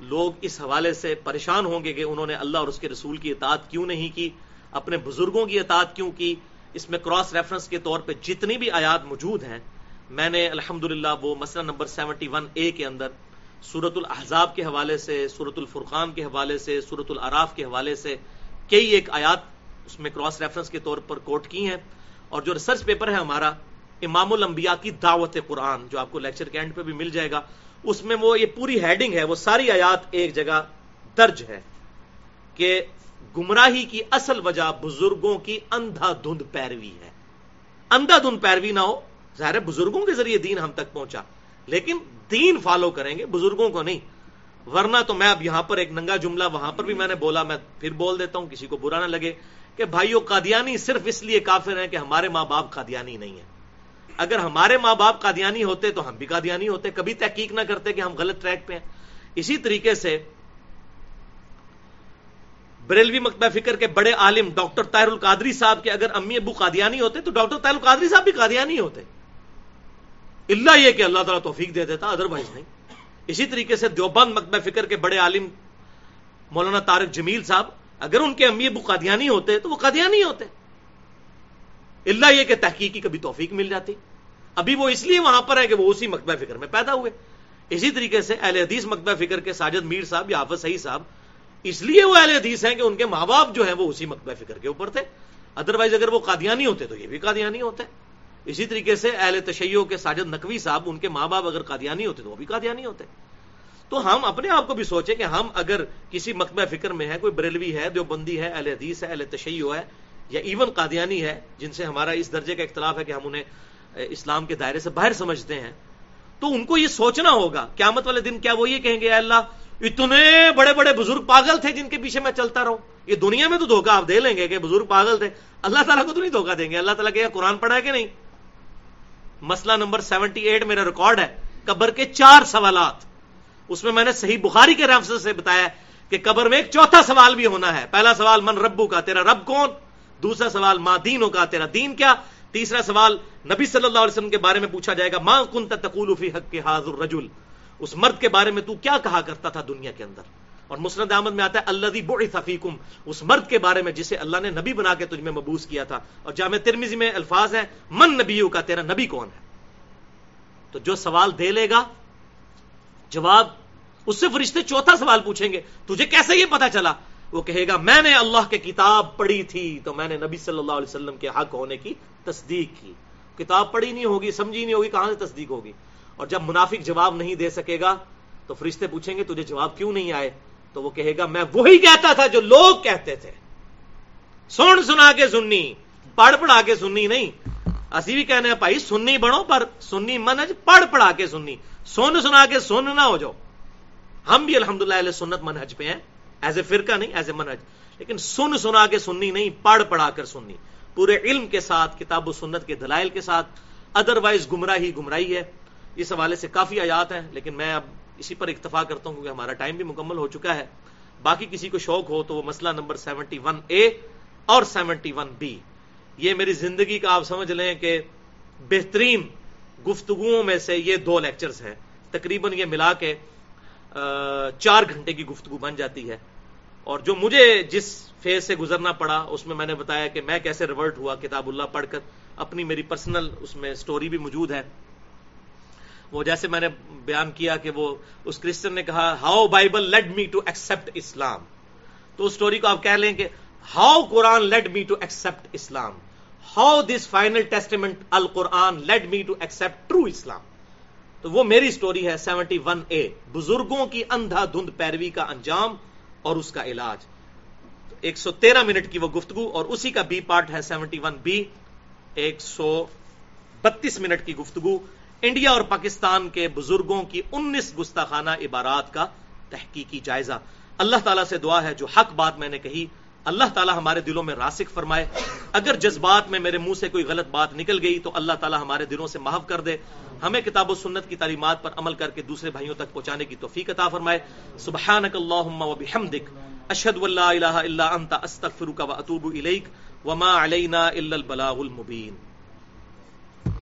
لوگ اس حوالے سے پریشان ہوں گے کہ انہوں نے اللہ اور اس کے رسول کی اطاعت کیوں نہیں کی، اپنے بزرگوں کی اطاعت کیوں کی۔ اس میں کراس ریفرنس کے طور پہ جتنی بھی آیات موجود ہیں میں نے الحمد وہ مسئلہ نمبر سیونٹی ون اے کے اندر سورت الحضاب کے حوالے سے سورت الفرقان کے حوالے سے سورت العراف کے حوالے سے کئی ایک آیات اس میں کراس ریفرنس کے طور پر کوٹ کی ہیں۔ اور جو ریسرچ پیپر ہے ہمارا، امام الانبیاء کی دعوت قرآن، جو آپ کو لیکچر کے اینڈ پہ بھی مل جائے گا، اس میں وہ یہ پوری ہیڈنگ ہے، وہ ساری آیات ایک جگہ درج ہے کہ گمراہی کی اصل وجہ بزرگوں کی اندھا دھند پیروی ہے۔ اندھا دھند پیروی نہ ہو ظاہر بزرگوں کے ذریعے دین ہم تک پہنچا۔ لیکن دین فالو کریں گے بزرگوں کو نہیں۔ ورنہ تو میں اب یہاں پر ایک ننگا جملہ وہاں پر بھی میں نے بولا، میں پھر بول دیتا ہوں، کسی کو برا نہ لگے کہ بھائیو، قادیانی صرف اس لیے کافر ہیں کہ ہمارے ماں باپ قادیانی نہیں ہیں۔ اگر ہمارے ماں باپ قادیانی ہوتے تو ہم بھی قادیانی ہوتے، کبھی تحقیق نہ کرتے کہ ہم غلط ٹریک پہ ہیں۔ اسی طریقے سے بریلوی مکتبہ فکر کے بڑے عالم ڈاکٹر طاہر القادری صاحب کے اگر امی ابو قادیانی ہوتے تو ڈاکٹر طاہر القادری صاحب بھی قادیانی ہوتے۔ اللہ یہ کہ اللہ تعالیٰ توفیق دے دیتا ادر وائز نہیں۔ اسی طریقے سے دیوبند مکتبہ فکر کے بڑے عالم مولانا طارق جمیل صاحب، اگر ان کے امی ابو قادیانی ہوتے تو وہ قادیانی ہوتے۔ اللہ یہ کہ تحقیقی کبھی توفیق مل جاتی۔ ابھی وہ اس لیے وہاں پر ہے کہ وہ اسی مکتبہ فکر میں پیدا ہوئے۔ اسی طریقے سے اہل حدیث مکتبہ فکر کے ساجد میر صاحب، یا حافظ صحیح صاحب، اس لیے وہ اہل حدیث ہیں کہ ان کے ماں باپ جو ہیں وہ اسی مکتبہ فکر کے اوپر تھے۔ ادروائز اگر وہ قادیانی ہوتے تو یہ بھی قادیانی ہوتے۔ اسی طریقے سے اہل تشیعوں کے ساجد نقوی صاحب، ان کے ماں باپ اگر قادیانی ہوتے تو وہ بھی قادیانی ہوتے۔ تو ہم اپنے آپ کو بھی سوچیں کہ ہم اگر کسی مکتبہ فکر میں ہے کوئی بریلوی ہے، دیوبندی ہے، اہل حدیث ہے، اہل تشیع ہے، یا ایون قادیانی ہے، جن سے ہمارا اس درجے کا اختلاف ہے کہ ہم انہیں اسلام کے دائرے سے باہر سمجھتے ہیں، تو ان کو یہ سوچنا ہوگا۔ قیامت والے دن کیا وہ یہ کہیں گے اللہ، اتنے بڑے بڑے بزرگ پاگل تھے جن کے پیچھے میں چلتا رہوں۔ یہ دنیا میں تو دھوکہ آپ دے لیں گے کہ بزرگ پاگل تھے۔ اللہ تعالیٰ کو تو نہیں دھوکہ دیں گے۔ اللہ تعالیٰ کہ قرآن پڑھا ہے کہ نہیں؟ مسئلہ نمبر سیونٹی ایٹ میرا ریکارڈ ہے، قبر کے چار سوالات۔ اس میں میں نے صحیح بخاری کے رفظ سے بتایا کہ قبر میں ایک چوتھا سوال بھی ہونا ہے۔ پہلا سوال، من ربو کا، تیرا رب کون؟ دوسرا سوال ماں دینوں کا، تیرا دین کیا؟ تیسرا سوال، نبی صلی اللہ علیہ وسلم کے بارے میں پوچھا جائے گا ماں کن تقول فی حق کے حاضر رجل اس مرد کے بارے میں تو کیا کہا کرتا تھا دنیا کے اندر؟ اور مسرد احمد میں آتا ہے اللہ بعث فیکم، اس مرد کے بارے میں جسے اللہ نے نبی بنا کے تجھ میں مبوس کیا تھا۔ اور جامع ترمیزی میں الفاظ ہے من نبیوں کا تیرا نبی کون ہے؟ تو جو سوال دے لے گا، جواب، اس سے فرشتے چوتھا سوال پوچھیں گے، تجھے کیسے یہ پتا چلا؟ وہ کہے گا، میں نے اللہ کے کتاب پڑھی تھی، تو میں نے نبی صلی اللہ علیہ وسلم کے حق ہونے کی تصدیق کی۔ کتاب پڑھی نہیں ہوگی، سمجھی نہیں ہوگی، کہاں سے تصدیق ہوگی؟ اور جب منافق جواب نہیں دے سکے گا، تو فرشتے پوچھیں گے، تجھے جواب کیوں نہیں آئے؟ تو وہ کہے گا، میں وہی کہتا تھا جو لوگ کہتے تھے۔ سن سنا کے سننی، پڑھ پڑھا کے سننی نہیں۔ اسی بھی کہنے بھائی سننی بڑھو پر سننی منج پڑھ پڑھا کے سننی۔ سن سنا کے سن نہ ہو جاؤ۔ ہم بھی الحمد للہ سنت منہج پہ ہیں، ایز اے فرقہ نہیں، ایز اے منہج۔ لیکن سن سنا کے سننی نہیں، پڑھ پڑھا کر سننی۔ پورے علم کے ساتھ، کتاب و سنت کے دلائل کے ساتھ۔ ادر وائز گمراہی گمراہی ہے۔ اس حوالے سے کافی آیات ہیں، لیکن میں اب اسی پر اکتفا کرتا ہوں کیونکہ ہمارا ٹائم بھی مکمل ہو چکا ہے۔ باقی کسی کو شوق ہو تو وہ مسئلہ نمبر سیونٹی ون اے اور سیونٹی ون بی۔ یہ میری زندگی کا آپ سمجھ لیں کہ بہترین گفتگوؤں میں سے یہ دو لیکچرز ہیں۔ تقریباً یہ ملا کے چار گھنٹے کی گفتگو بن جاتی ہے۔ اور جو مجھے جس فیز سے گزرنا پڑا، اس میں میں نے بتایا کہ میں کیسے ریورٹ ہوا کتاب اللہ پڑھ کر، اپنی میری پرسنل اس میں سٹوری بھی موجود ہے۔ وہ جیسے میں نے بیان کیا کہ وہ اس کرسچن نے کہا how Bible lead me to accept اسلام تو اس سٹوری کو آپ کہہ لیں کہ how Quran lead me to accept Islam how this final testament القرآن lead me to accept true اسلام تو وہ میری سٹوری ہے سیونٹی ون اے بزرگوں کی اندھا دھند پیروی کا انجام اور اس کا علاج. ایک سو تیرہ منٹ کی وہ گفتگو اور اسی کا بی پارٹ ہے سیونٹی ون بی ایک سو بتیس منٹ کی گفتگو. انڈیا اور پاکستان کے بزرگوں کی انیس گستاخانہ عبارات کا تحقیقی جائزہ۔ اللہ تعالیٰ سے دعا ہے، جو حق بات میں نے کہی، اللہ تعالیٰ ہمارے دلوں میں راسک فرمائے۔ اگر جذبات میں میرے منہ سے کوئی غلط بات نکل گئی، تو اللہ تعالیٰ ہمارے دلوں سے محف کر دے۔ ہمیں کتاب و سنت کی تعلیمات پر عمل کر کے دوسرے بھائیوں تک پہنچانے کی توفیق عطا فرمائے۔ سبحانک اللہم و بحمدک، اشہد واللہ الہ الا انت، استغفرک و اتوب الیک، وما علینا الا البلاغ المبین۔